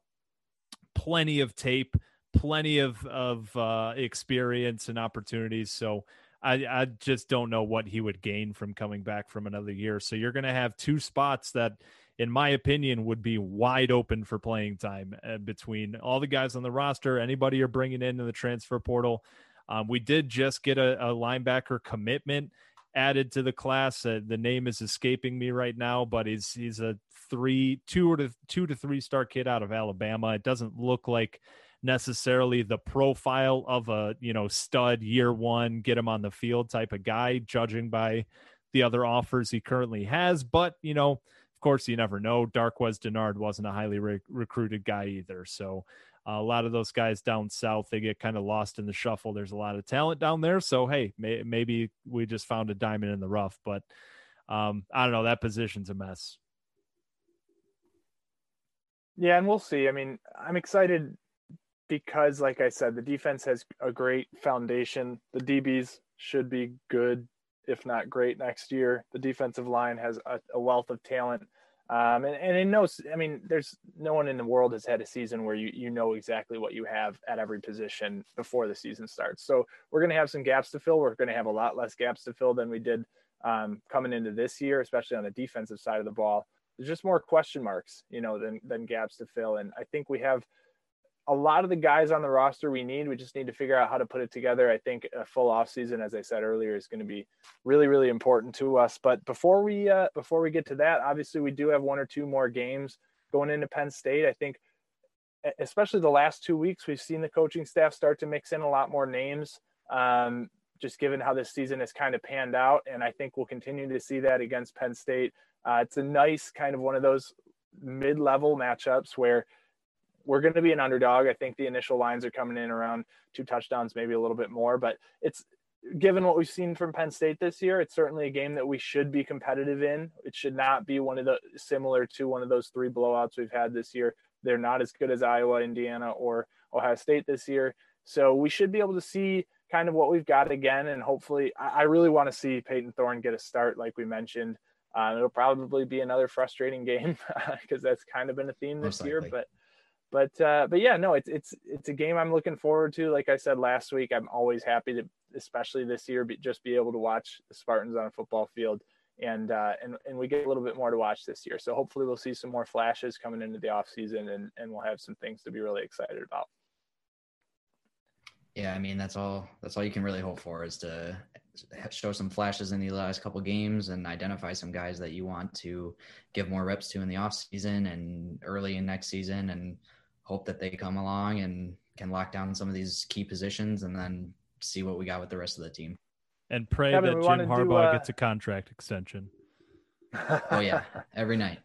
plenty of tape, plenty of of uh, experience and opportunities. So I, I just don't know what he would gain from coming back from another year. So you're going to have two spots that, in my opinion, would be wide open for playing time uh, between all the guys on the roster, anybody you're bringing in in the transfer portal. Um, we did just get a, a, linebacker commitment added to the class. Uh, the name is escaping me right now, but he's he's a three, two or to two to three star kid out of Alabama. It doesn't look like necessarily the profile of a you know stud year one get him on the field type of guy judging by the other offers he currently has. But you know of course you never know. Darqueze dennard wasn't a highly re- recruited guy either. So a lot of those guys down south they get kind of lost in the shuffle. There's a lot of talent down there. So hey may- maybe we just found a diamond in the rough. But um, i don't know. That position's a mess. Yeah and we'll see. I mean i'm excited because, like I said, the defense has a great foundation. The DBs should be good, if not great, next year. The defensive line has a, a wealth of talent. Um, and, and it knows, I mean, there's no one in the world has had a season where you, you know exactly what you have at every position before the season starts. So we're going to have some gaps to fill. We're going to have a lot less gaps to fill than we did um, coming into this year, especially on the defensive side of the ball. There's just more question marks, you know, than, than gaps to fill. And I think we have a lot of the guys on the roster we need. We just need to figure out how to put it together. I think a full off season, as I said earlier, is going to be really, really important to us. But before we uh, before we get to that, obviously we do have one or two more games going into Penn State. I think, especially the last two weeks, we've seen the coaching staff start to mix in a lot more names. Um, just given how this season has kind of panned out, and I think we'll continue to see that against Penn State. Uh, it's a nice kind of one of those mid-level matchups where we're going to be an underdog. I think the initial lines are coming in around two touchdowns, maybe a little bit more, but it's given what we've seen from Penn State this year, it's certainly a game that we should be competitive in. It should not be one of the similar to one of those three blowouts we've had this year. They're not as good as Iowa, Indiana, or Ohio State this year. So we should be able to see kind of what we've got again. And hopefully, I, really want to see Payton Thorne get a start, like we mentioned. Uh, it'll probably be another frustrating game because that's kind of been a theme this year. But but uh, but yeah, no, it's it's it's a game I'm looking forward to. Like I said last week, I'm always happy to, especially this year, be, just be able to watch the Spartans on a football field, and uh, and and we get a little bit more to watch this year. So hopefully we'll see some more flashes coming into the off season, and and we'll have some things to be really excited about. Yeah, I mean that's all. That's all you can really hope for is to show some flashes in the last couple games and identify some guys that you want to give more reps to in the off season and early in next season, and hope that they come along and can lock down some of these key positions, and then see what we got with the rest of the team. And pray Kevin, that Jim Harbaugh do, uh... gets a contract extension. oh yeah, every night.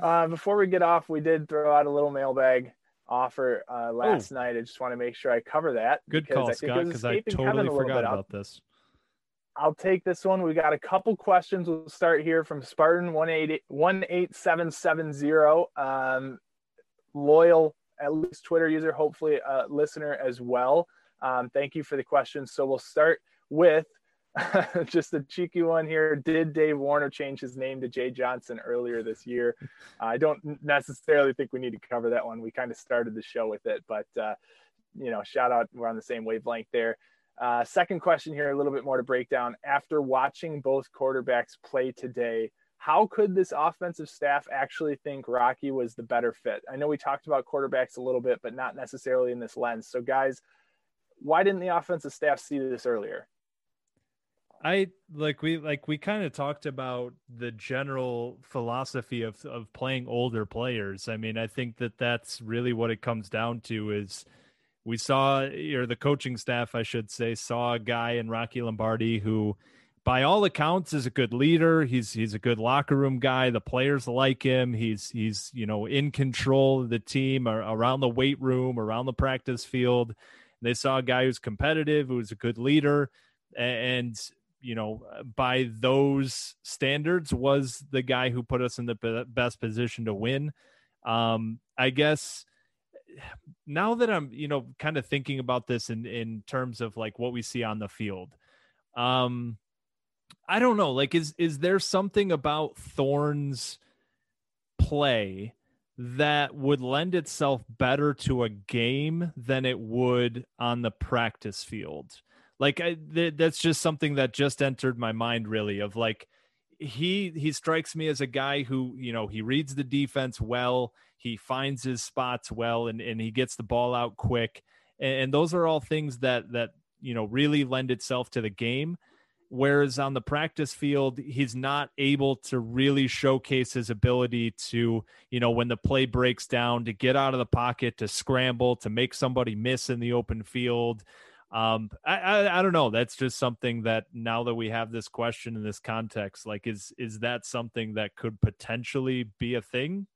Uh, before we get off, we did throw out a little mailbag offer uh, last Ooh. night. I just want to make sure I cover that. Good call, Scott, because I totally forgot about this. I'll take this one. We got a couple questions. We'll start here from Spartan 18770. Um, loyal, at least Twitter user, hopefully a listener as well. Um, thank you for the questions. So we'll start with just a cheeky one here. Did Dave Warner change his name to Jay Johnson earlier this year? I don't necessarily think we need to cover that one. We kind of started the show with it, but uh, you know, shout out. We're on the same wavelength there. Uh, second question here, a little bit more to break down. After watching both quarterbacks play today, how could this offensive staff actually think Rocky was the better fit? I know we talked about quarterbacks a little bit, but not necessarily in this lens. So, guys, why didn't the offensive staff see this earlier? I like we like we kind of talked about the general philosophy of of playing older players. I mean, I think that that's really what it comes down to is we saw or the coaching staff I should say saw a guy in Rocky Lombardi who by all accounts is a good leader. He's he's a good locker room guy. The players like him. He's he's you know in control of the team around the weight room, around the practice field. They saw a guy who's competitive, who's a good leader, and you know, by those standards, was the guy who put us in the best position to win. Um, I guess now that I'm, you know, kind of thinking about this in in terms of like what we see on the field, um, I don't know. Like, is is there something about Thorne's play that would lend itself better to a game than it would on the practice field? like I, th- that's just something that just entered my mind really of like he he strikes me as a guy who you know he reads the defense well he finds his spots well and and he gets the ball out quick and, and those are all things that that you know really lend itself to the game whereas on the practice field he's not able to really showcase his ability to you know when the play breaks down to get out of the pocket to scramble to make somebody miss in the open field. Um I, I, I don't know. That's just something that now that we have this question in this context like is is that something that could potentially be a thing?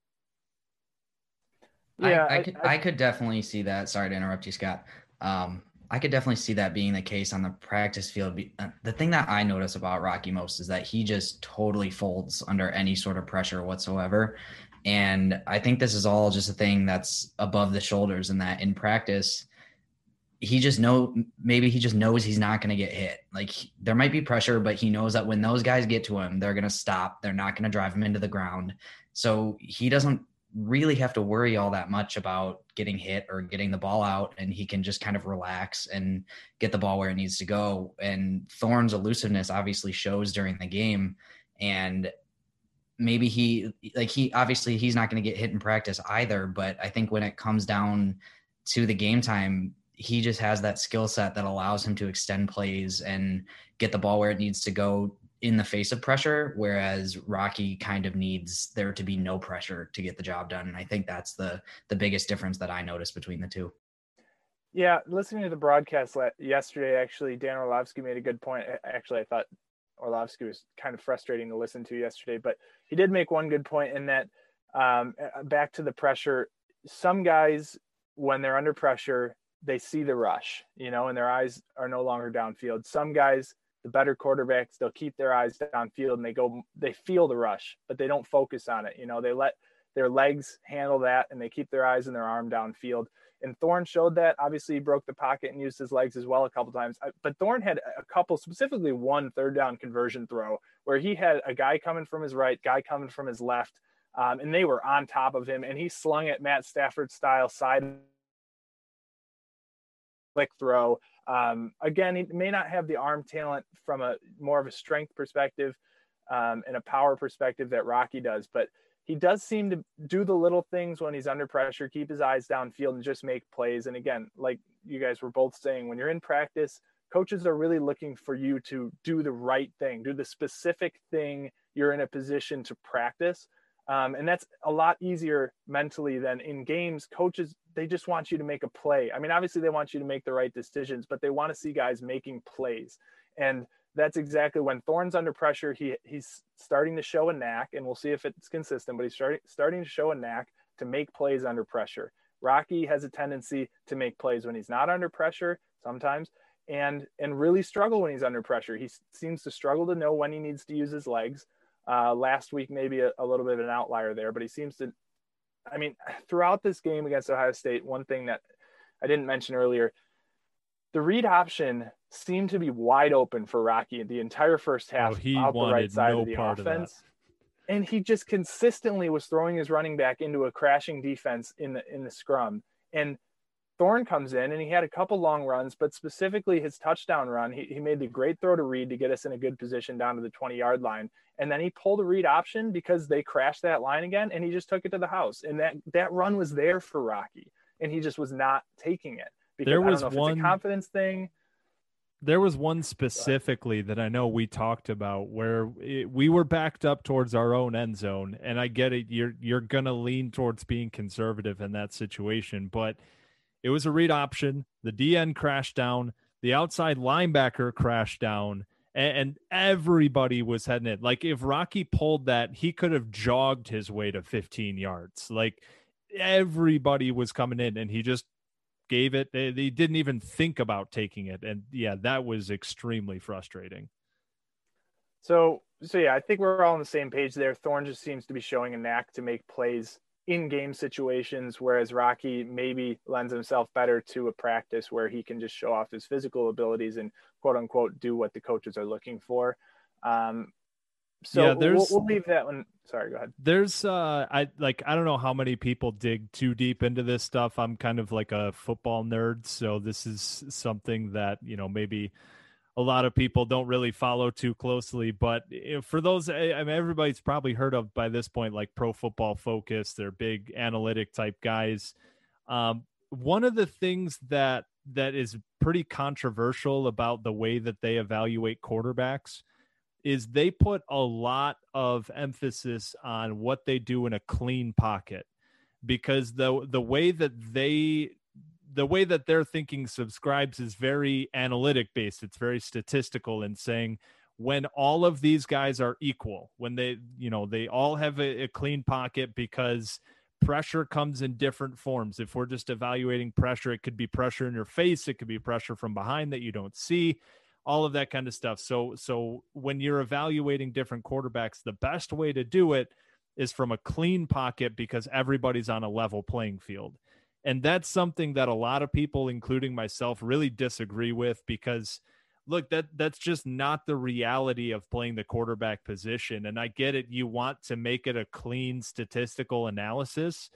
Yeah i, I could I, I, could definitely see that. Sorry to interrupt you scott. Um i could definitely see that being the case on the practice field uh, the thing that i notice about rocky most is that he just totally folds under any sort of pressure whatsoever and i think this is all just a thing that's above the shoulders and that in practice he just know maybe he just knows he's not going to get hit. Like there might be pressure, but he knows that when those guys get to him, they're going to stop. They're not going to drive him into the ground. So he doesn't really have to worry all that much about getting hit or getting the ball out and he can just kind of relax and get the ball where it needs to go. And thorne's elusiveness obviously shows during the game and maybe he like he obviously he's not going to get hit in practice either, but I think when it comes down to the game time he just has that skill set that allows him to extend plays and get the ball where it needs to go in the face of pressure whereas rocky kind of needs there to be no pressure to get the job done. And i think that's the the biggest difference that i noticed between the two. Yeah listening to the broadcast yesterday actually dan orlovsky made a good point. Actually i thought orlovsky was kind of frustrating to listen to yesterday but he did make one good point in that um, back to the pressure some guys when they're under pressure they see the rush, you know, and their eyes are no longer downfield. Some guys, the better quarterbacks, they'll keep their eyes downfield and they go, they feel the rush, but they don't focus on it. You know, they let their legs handle that and they keep their eyes and their arm downfield. And Thorne showed that. Obviously, he broke the pocket and used his legs as well a couple times. But Thorne had a couple, specifically one third down conversion throw where he had a guy coming from his right, guy coming from his left, um, and they were on top of him. And he slung it Matt Stafford style side click throw. Um, again, he may not have the arm talent from a more of a strength perspective um, and a power perspective that Rocky does, but he does seem to do the little things when he's under pressure, keep his eyes downfield and just make plays. And again, like you guys were both saying, when you're in practice, coaches are really looking for you to do the right thing, do the specific thing you're in a position to practice. Um, and that's a lot easier mentally than in games. Coaches, they just want you to make a play. I mean, obviously, they want you to make the right decisions, but they want to see guys making plays. And that's exactly when Thorne's under pressure. He he's starting to show a knack, and we'll see if it's consistent. But he's starting starting to show a knack to make plays under pressure. Rocky has a tendency to make plays when he's not under pressure sometimes, and and really struggle when he's under pressure. He seems to struggle to know when he needs to use his legs. Uh, last week, maybe a, a little bit of an outlier there, but he seems to. I mean, throughout this game against Ohio State, one thing that I didn't mention earlier, the read option seemed to be wide open for Rocky the entire first half oh, he out the right side no of the offense. Of and he just consistently was throwing his running back into a crashing defense in the in the scrum. And Thorne comes in and he had a couple long runs, but specifically his touchdown run, he, he made the great throw to Reed to get us in a good position down to the 20 yard line. And then he pulled a read option because they crashed that line again and he just took it to the house. And that, that run was there for Rocky and he just was not taking it because there was one confidence thing there was one specifically that I know we talked about where it, we were backed up towards our own end zone, and I get it. You're you're gonna lean towards being conservative in that situation, but it was a read option. The DN crashed down. The outside linebacker crashed down, and, and everybody was heading it. Like if Rocky pulled that, he could have jogged his way to 15 yards. Like everybody was coming in, and he just gave it. They, they didn't even think about taking it, and yeah, that was extremely frustrating. So, so yeah, I think we're all on the same page there. Thorne just seems to be showing a knack to make plays in game situations, whereas Rocky maybe lends himself better to a practice where he can just show off his physical abilities and quote unquote do what the coaches are looking for. Um, so yeah, there's, we'll, we'll, leave that one. Sorry, go ahead. There's uh I like I don't know how many people dig too deep into this stuff. I'm kind of like a football nerd, so this is something that, you know, maybe a lot of people don't really follow too closely, but for those I mean everybody's probably heard of by this point like Pro Football Focus, they're big analytic type guys. Um one of the things that that is pretty controversial about the way that they evaluate quarterbacks is they put a lot of emphasis on what they do in a clean pocket because the the way that they the way that their thinking subscribes is very analytic based it's very statistical and saying when all of these guys are equal when they you know they all have a, a clean pocket because pressure comes in different forms if we're just evaluating pressure it could be pressure in your face it could be pressure from behind that you don't see all of that kind of stuff. So so when you're evaluating different quarterbacks, the best way to do it is from a clean pocket because everybody's on a level playing field. And that's something that a lot of people including myself really disagree with because look that that's just not the reality of playing the quarterback position and I get it you want to make it a clean statistical analysis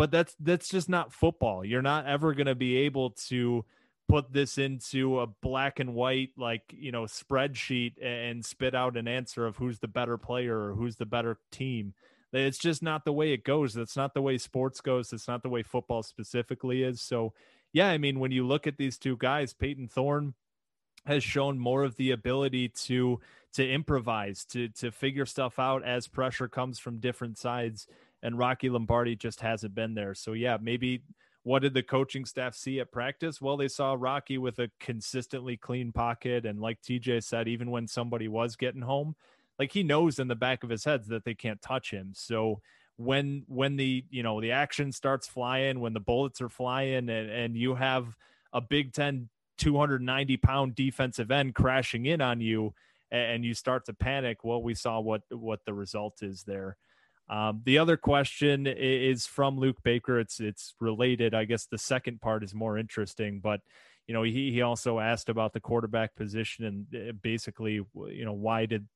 but that's that's just not football. You're not ever going to be able to put this into a black and white like you know spreadsheet and spit out an answer of who's the better player or who's the better team it's just not the way it goes that's not the way sports goes it's not the way football specifically is so yeah i mean when you look at these two guys Payton thorne has shown more of the ability to to improvise to to figure stuff out as pressure comes from different sides and rocky lombardi just hasn't been there so yeah maybe what did the coaching staff see at practice? Well, they saw Rocky with a consistently clean pocket. And like TJ said, even when somebody was getting home, like he knows in the back of his head that they can't touch him. So when when the you know the action starts flying, when the bullets are flying, and, and you have a Big Ten 290 pound defensive end crashing in on you and you start to panic, well, we saw what what the result is there. Um, the other question is from Luke Baker. It's it's related. I guess the second part is more interesting, but you know he he also asked about the quarterback position and uh, basically you know why did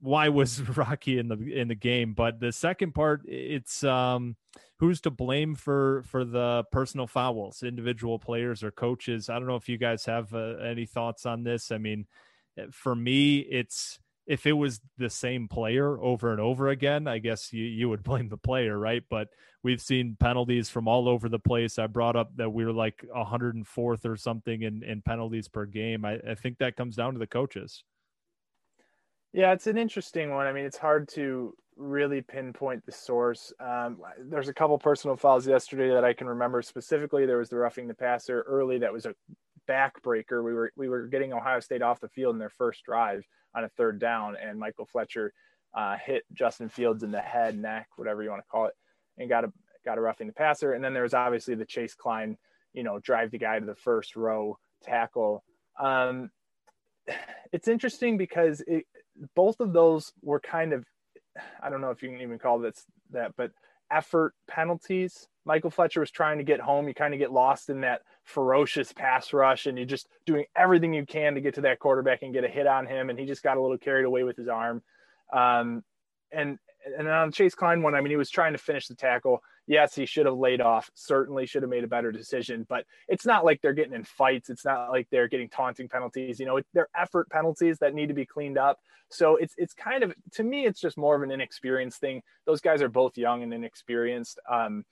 why was Rocky in the in the game? But the second part, it's um, who's to blame for for the personal fouls, individual players or coaches. I don't know if you guys have uh, any thoughts on this. I mean, for me, it's if it was the same player over and over again, I guess you, you would blame the player, right? But we've seen penalties from all over the place. I brought up that we were like 104th or something in, in penalties per game. I, I think that comes down to the coaches. Yeah, it's an interesting one. I mean, it's hard to really pinpoint the source. Um, there's a couple personal fouls yesterday that I can remember specifically. There was the roughing the passer early that was a backbreaker. We were we were getting Ohio State off the field in their first drive on a third down, and Michael Fletcher uh, hit Justin Fields in the head, neck, whatever you want to call it, and got a got a roughing the passer. And then there was obviously the Chase Kline, you know, drive the guy to the first row tackle. Um, it's interesting because it, both of those were kind of, I don't know if you can even call this that, but effort penalties. Michael Fletcher was trying to get home. You kind of get lost in that ferocious pass rush and you're just doing everything you can to get to that quarterback and get a hit on him. And he just got a little carried away with his arm. Um, and, and on Chase Kline one, I mean, he was trying to finish the tackle. Yes, he should have laid off. Certainly should have made a better decision. But it's not like they're getting in fights. It's not like they're getting taunting penalties. You know, they're effort penalties that need to be cleaned up. So it's it's kind of to me, it's just more of an inexperienced thing. Those guys are both young and inexperienced. Um,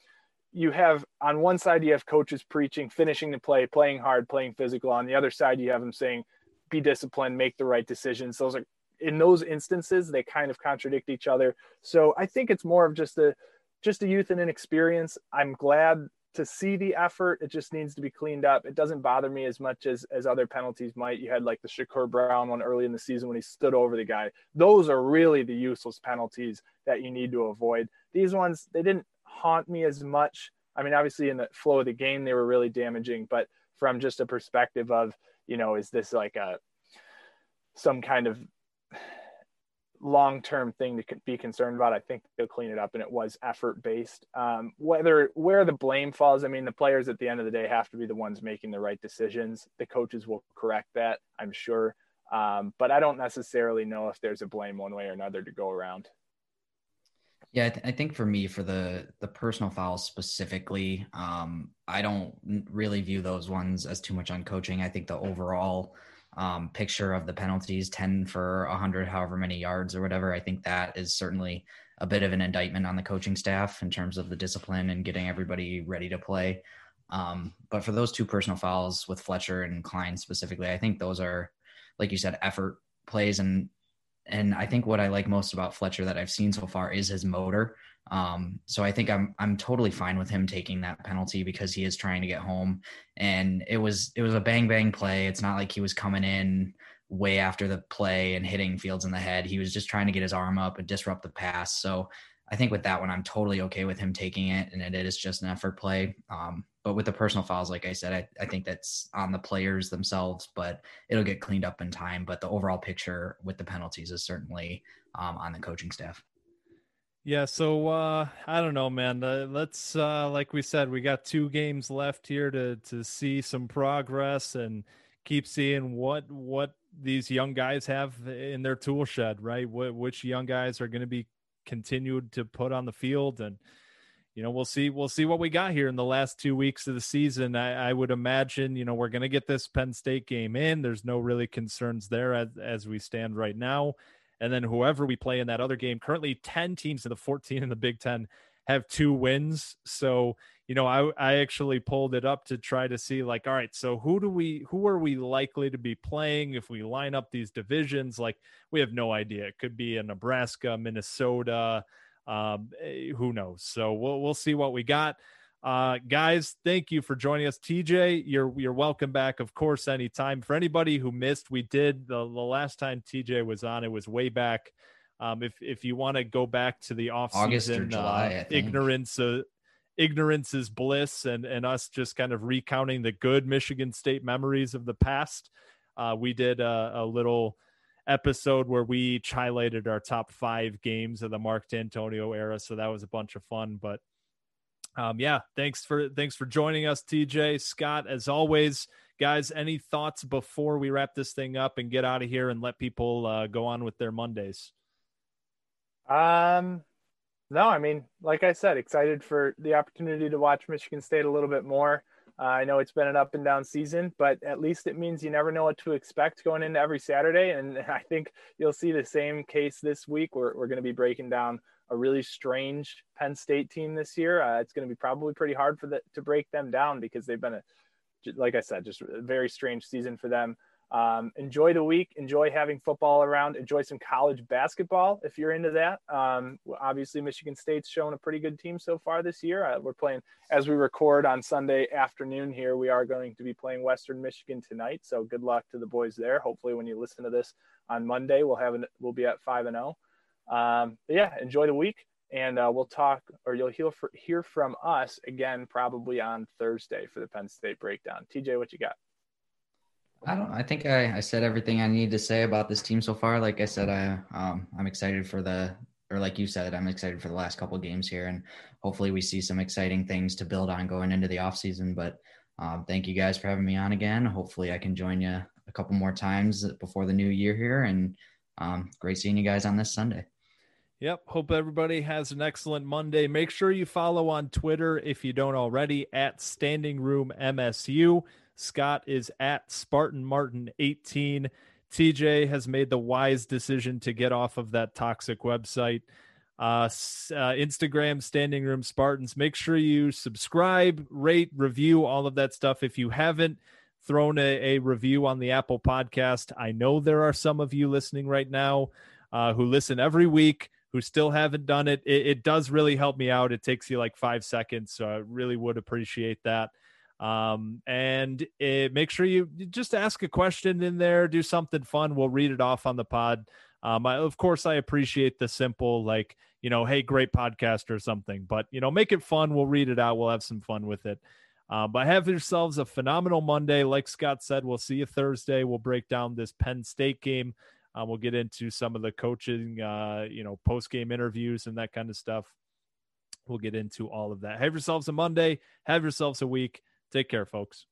you have on one side you have coaches preaching finishing the play playing hard playing physical on the other side you have them saying be disciplined make the right decisions those are in those instances they kind of contradict each other so i think it's more of just a just a youth and inexperience i'm glad to see the effort. It just needs to be cleaned up. It doesn't bother me as much as as other penalties might. You had like the shakur brown one early in the season when he stood over the guy. Those are really the useless penalties that you need to avoid. These ones they didn't haunt me as much. I mean, obviously in the flow of the game, they were really damaging, but from just a perspective of, you know, is this like a, some kind of long-term thing to be concerned about. I think they'll clean it up, and it was effort-based. Um, whether where the blame falls, I mean, the players at the end of the day have to be the ones making the right decisions. The coaches will correct that, I'm sure, um, but I don't necessarily know if there's a blame one way or another to go around. Yeah, I, th- I, think for me, for the the personal fouls specifically, um, I don't really view those ones as too much on coaching. I think the overall um, picture of the penalties, ten for hundred, however many yards or whatever, I think that is certainly a bit of an indictment on the coaching staff in terms of the discipline and getting everybody ready to play. Um, but for those two personal fouls with Fletcher and Kline specifically, I think those are, like you said, effort plays and and I think what I like most about Fletcher that I've seen so far is his motor. Um, so I think I'm I'm totally fine with him taking that penalty because he is trying to get home, and it was it was a bang bang play. It's not like he was coming in way after the play and hitting Fields in the head. He was just trying to get his arm up and disrupt the pass. So I think with that one, I'm totally okay with him taking it, and it is just an effort play. Um, but with the personal fouls, like I said, I, I think that's on the players themselves, but it'll get cleaned up in time. But the overall picture with the penalties is certainly um, on the coaching staff. Yeah, so uh, I don't know, man. Uh, let's, uh, like we said, we got two games left here to to see some progress and keep seeing what what these young guys have in their tool shed, right? Which young guys are going to be continued to put on the field and you know we'll see we'll see what we got here in the last two weeks of the season. I, I would imagine you know we're going to get this penn state game in. There's no really concerns there as, as we stand right now. And then whoever we play in that other game currently 10 teams in the 14 in the big 10 have two wins. So you know i i actually pulled it up to try to see like all right so who do we who are we likely to be playing if we line up these divisions? Like we have no idea. It could be a nebraska minnesota um, eh, who knows? So we'll we'll see what we got. Uh, guys, thank you for joining us. TJ, you're you're welcome back, of course, anytime. For anybody who missed, we did the, the last time TJ was on, it was way back. Um, if if you want to go back to the off season, July, uh, ignorance, uh, ignorance is bliss, and and us just kind of recounting the good Michigan State memories of the past. Uh, we did a, a little episode where we highlighted our top five games of the Mark Dantonio era. So that was a bunch of fun. But um, yeah, thanks for thanks for joining us, TJ Scott. As always, guys, any thoughts before we wrap this thing up and get out of here and let people uh, go on with their Mondays? Um, no, I mean, like I said, excited for the opportunity to watch Michigan State a little bit more. Uh, I know it's been an up and down season, but at least it means you never know what to expect going into every Saturday. And I think you'll see the same case this week. We're, we're going to be breaking down a really strange Penn State team this year. Uh, it's going to be probably pretty hard for the, to break them down because they've been a, like I said, just a very strange season for them. Um, enjoy the week. Enjoy having football around. Enjoy some college basketball if you're into that. Um, obviously, Michigan State's shown a pretty good team so far this year. Uh, we're playing as we record on Sunday afternoon here. We are going to be playing Western Michigan tonight. So good luck to the boys there. Hopefully, when you listen to this on Monday, we'll have an, we'll be at five and zero. Oh. Um, yeah, enjoy the week, and uh, we'll talk or you'll hear for, hear from us again probably on Thursday for the Penn State breakdown. TJ, what you got? I don't. I think I, I said everything I need to say about this team so far. Like I said, I um, I'm excited for the or like you said, I'm excited for the last couple games here, and hopefully we see some exciting things to build on going into the off season. But um, thank you guys for having me on again. Hopefully I can join you a couple more times before the new year here, and um, great seeing you guys on this Sunday. Yep. Hope everybody has an excellent Monday. Make sure you follow on Twitter if you don't already at Standing Room MSU. Scott is at Spartan Martin 18. TJ has made the wise decision to get off of that toxic website. Uh, uh, Instagram, Standing Room Spartans. Make sure you subscribe, rate, review, all of that stuff. If you haven't thrown a, a review on the Apple podcast, I know there are some of you listening right now uh, who listen every week who still haven't done it. it. It does really help me out. It takes you like five seconds. So I really would appreciate that. Um, and it, make sure you just ask a question in there, do something fun. We'll read it off on the pod. Um, I, of course, I appreciate the simple, like, you know, hey, great podcast or something, but, you know, make it fun. We'll read it out. We'll have some fun with it. Uh, but have yourselves a phenomenal Monday. Like Scott said, we'll see you Thursday. We'll break down this Penn State game. Uh, we'll get into some of the coaching, uh, you know, post game interviews and that kind of stuff. We'll get into all of that. Have yourselves a Monday. Have yourselves a week. Take care, folks.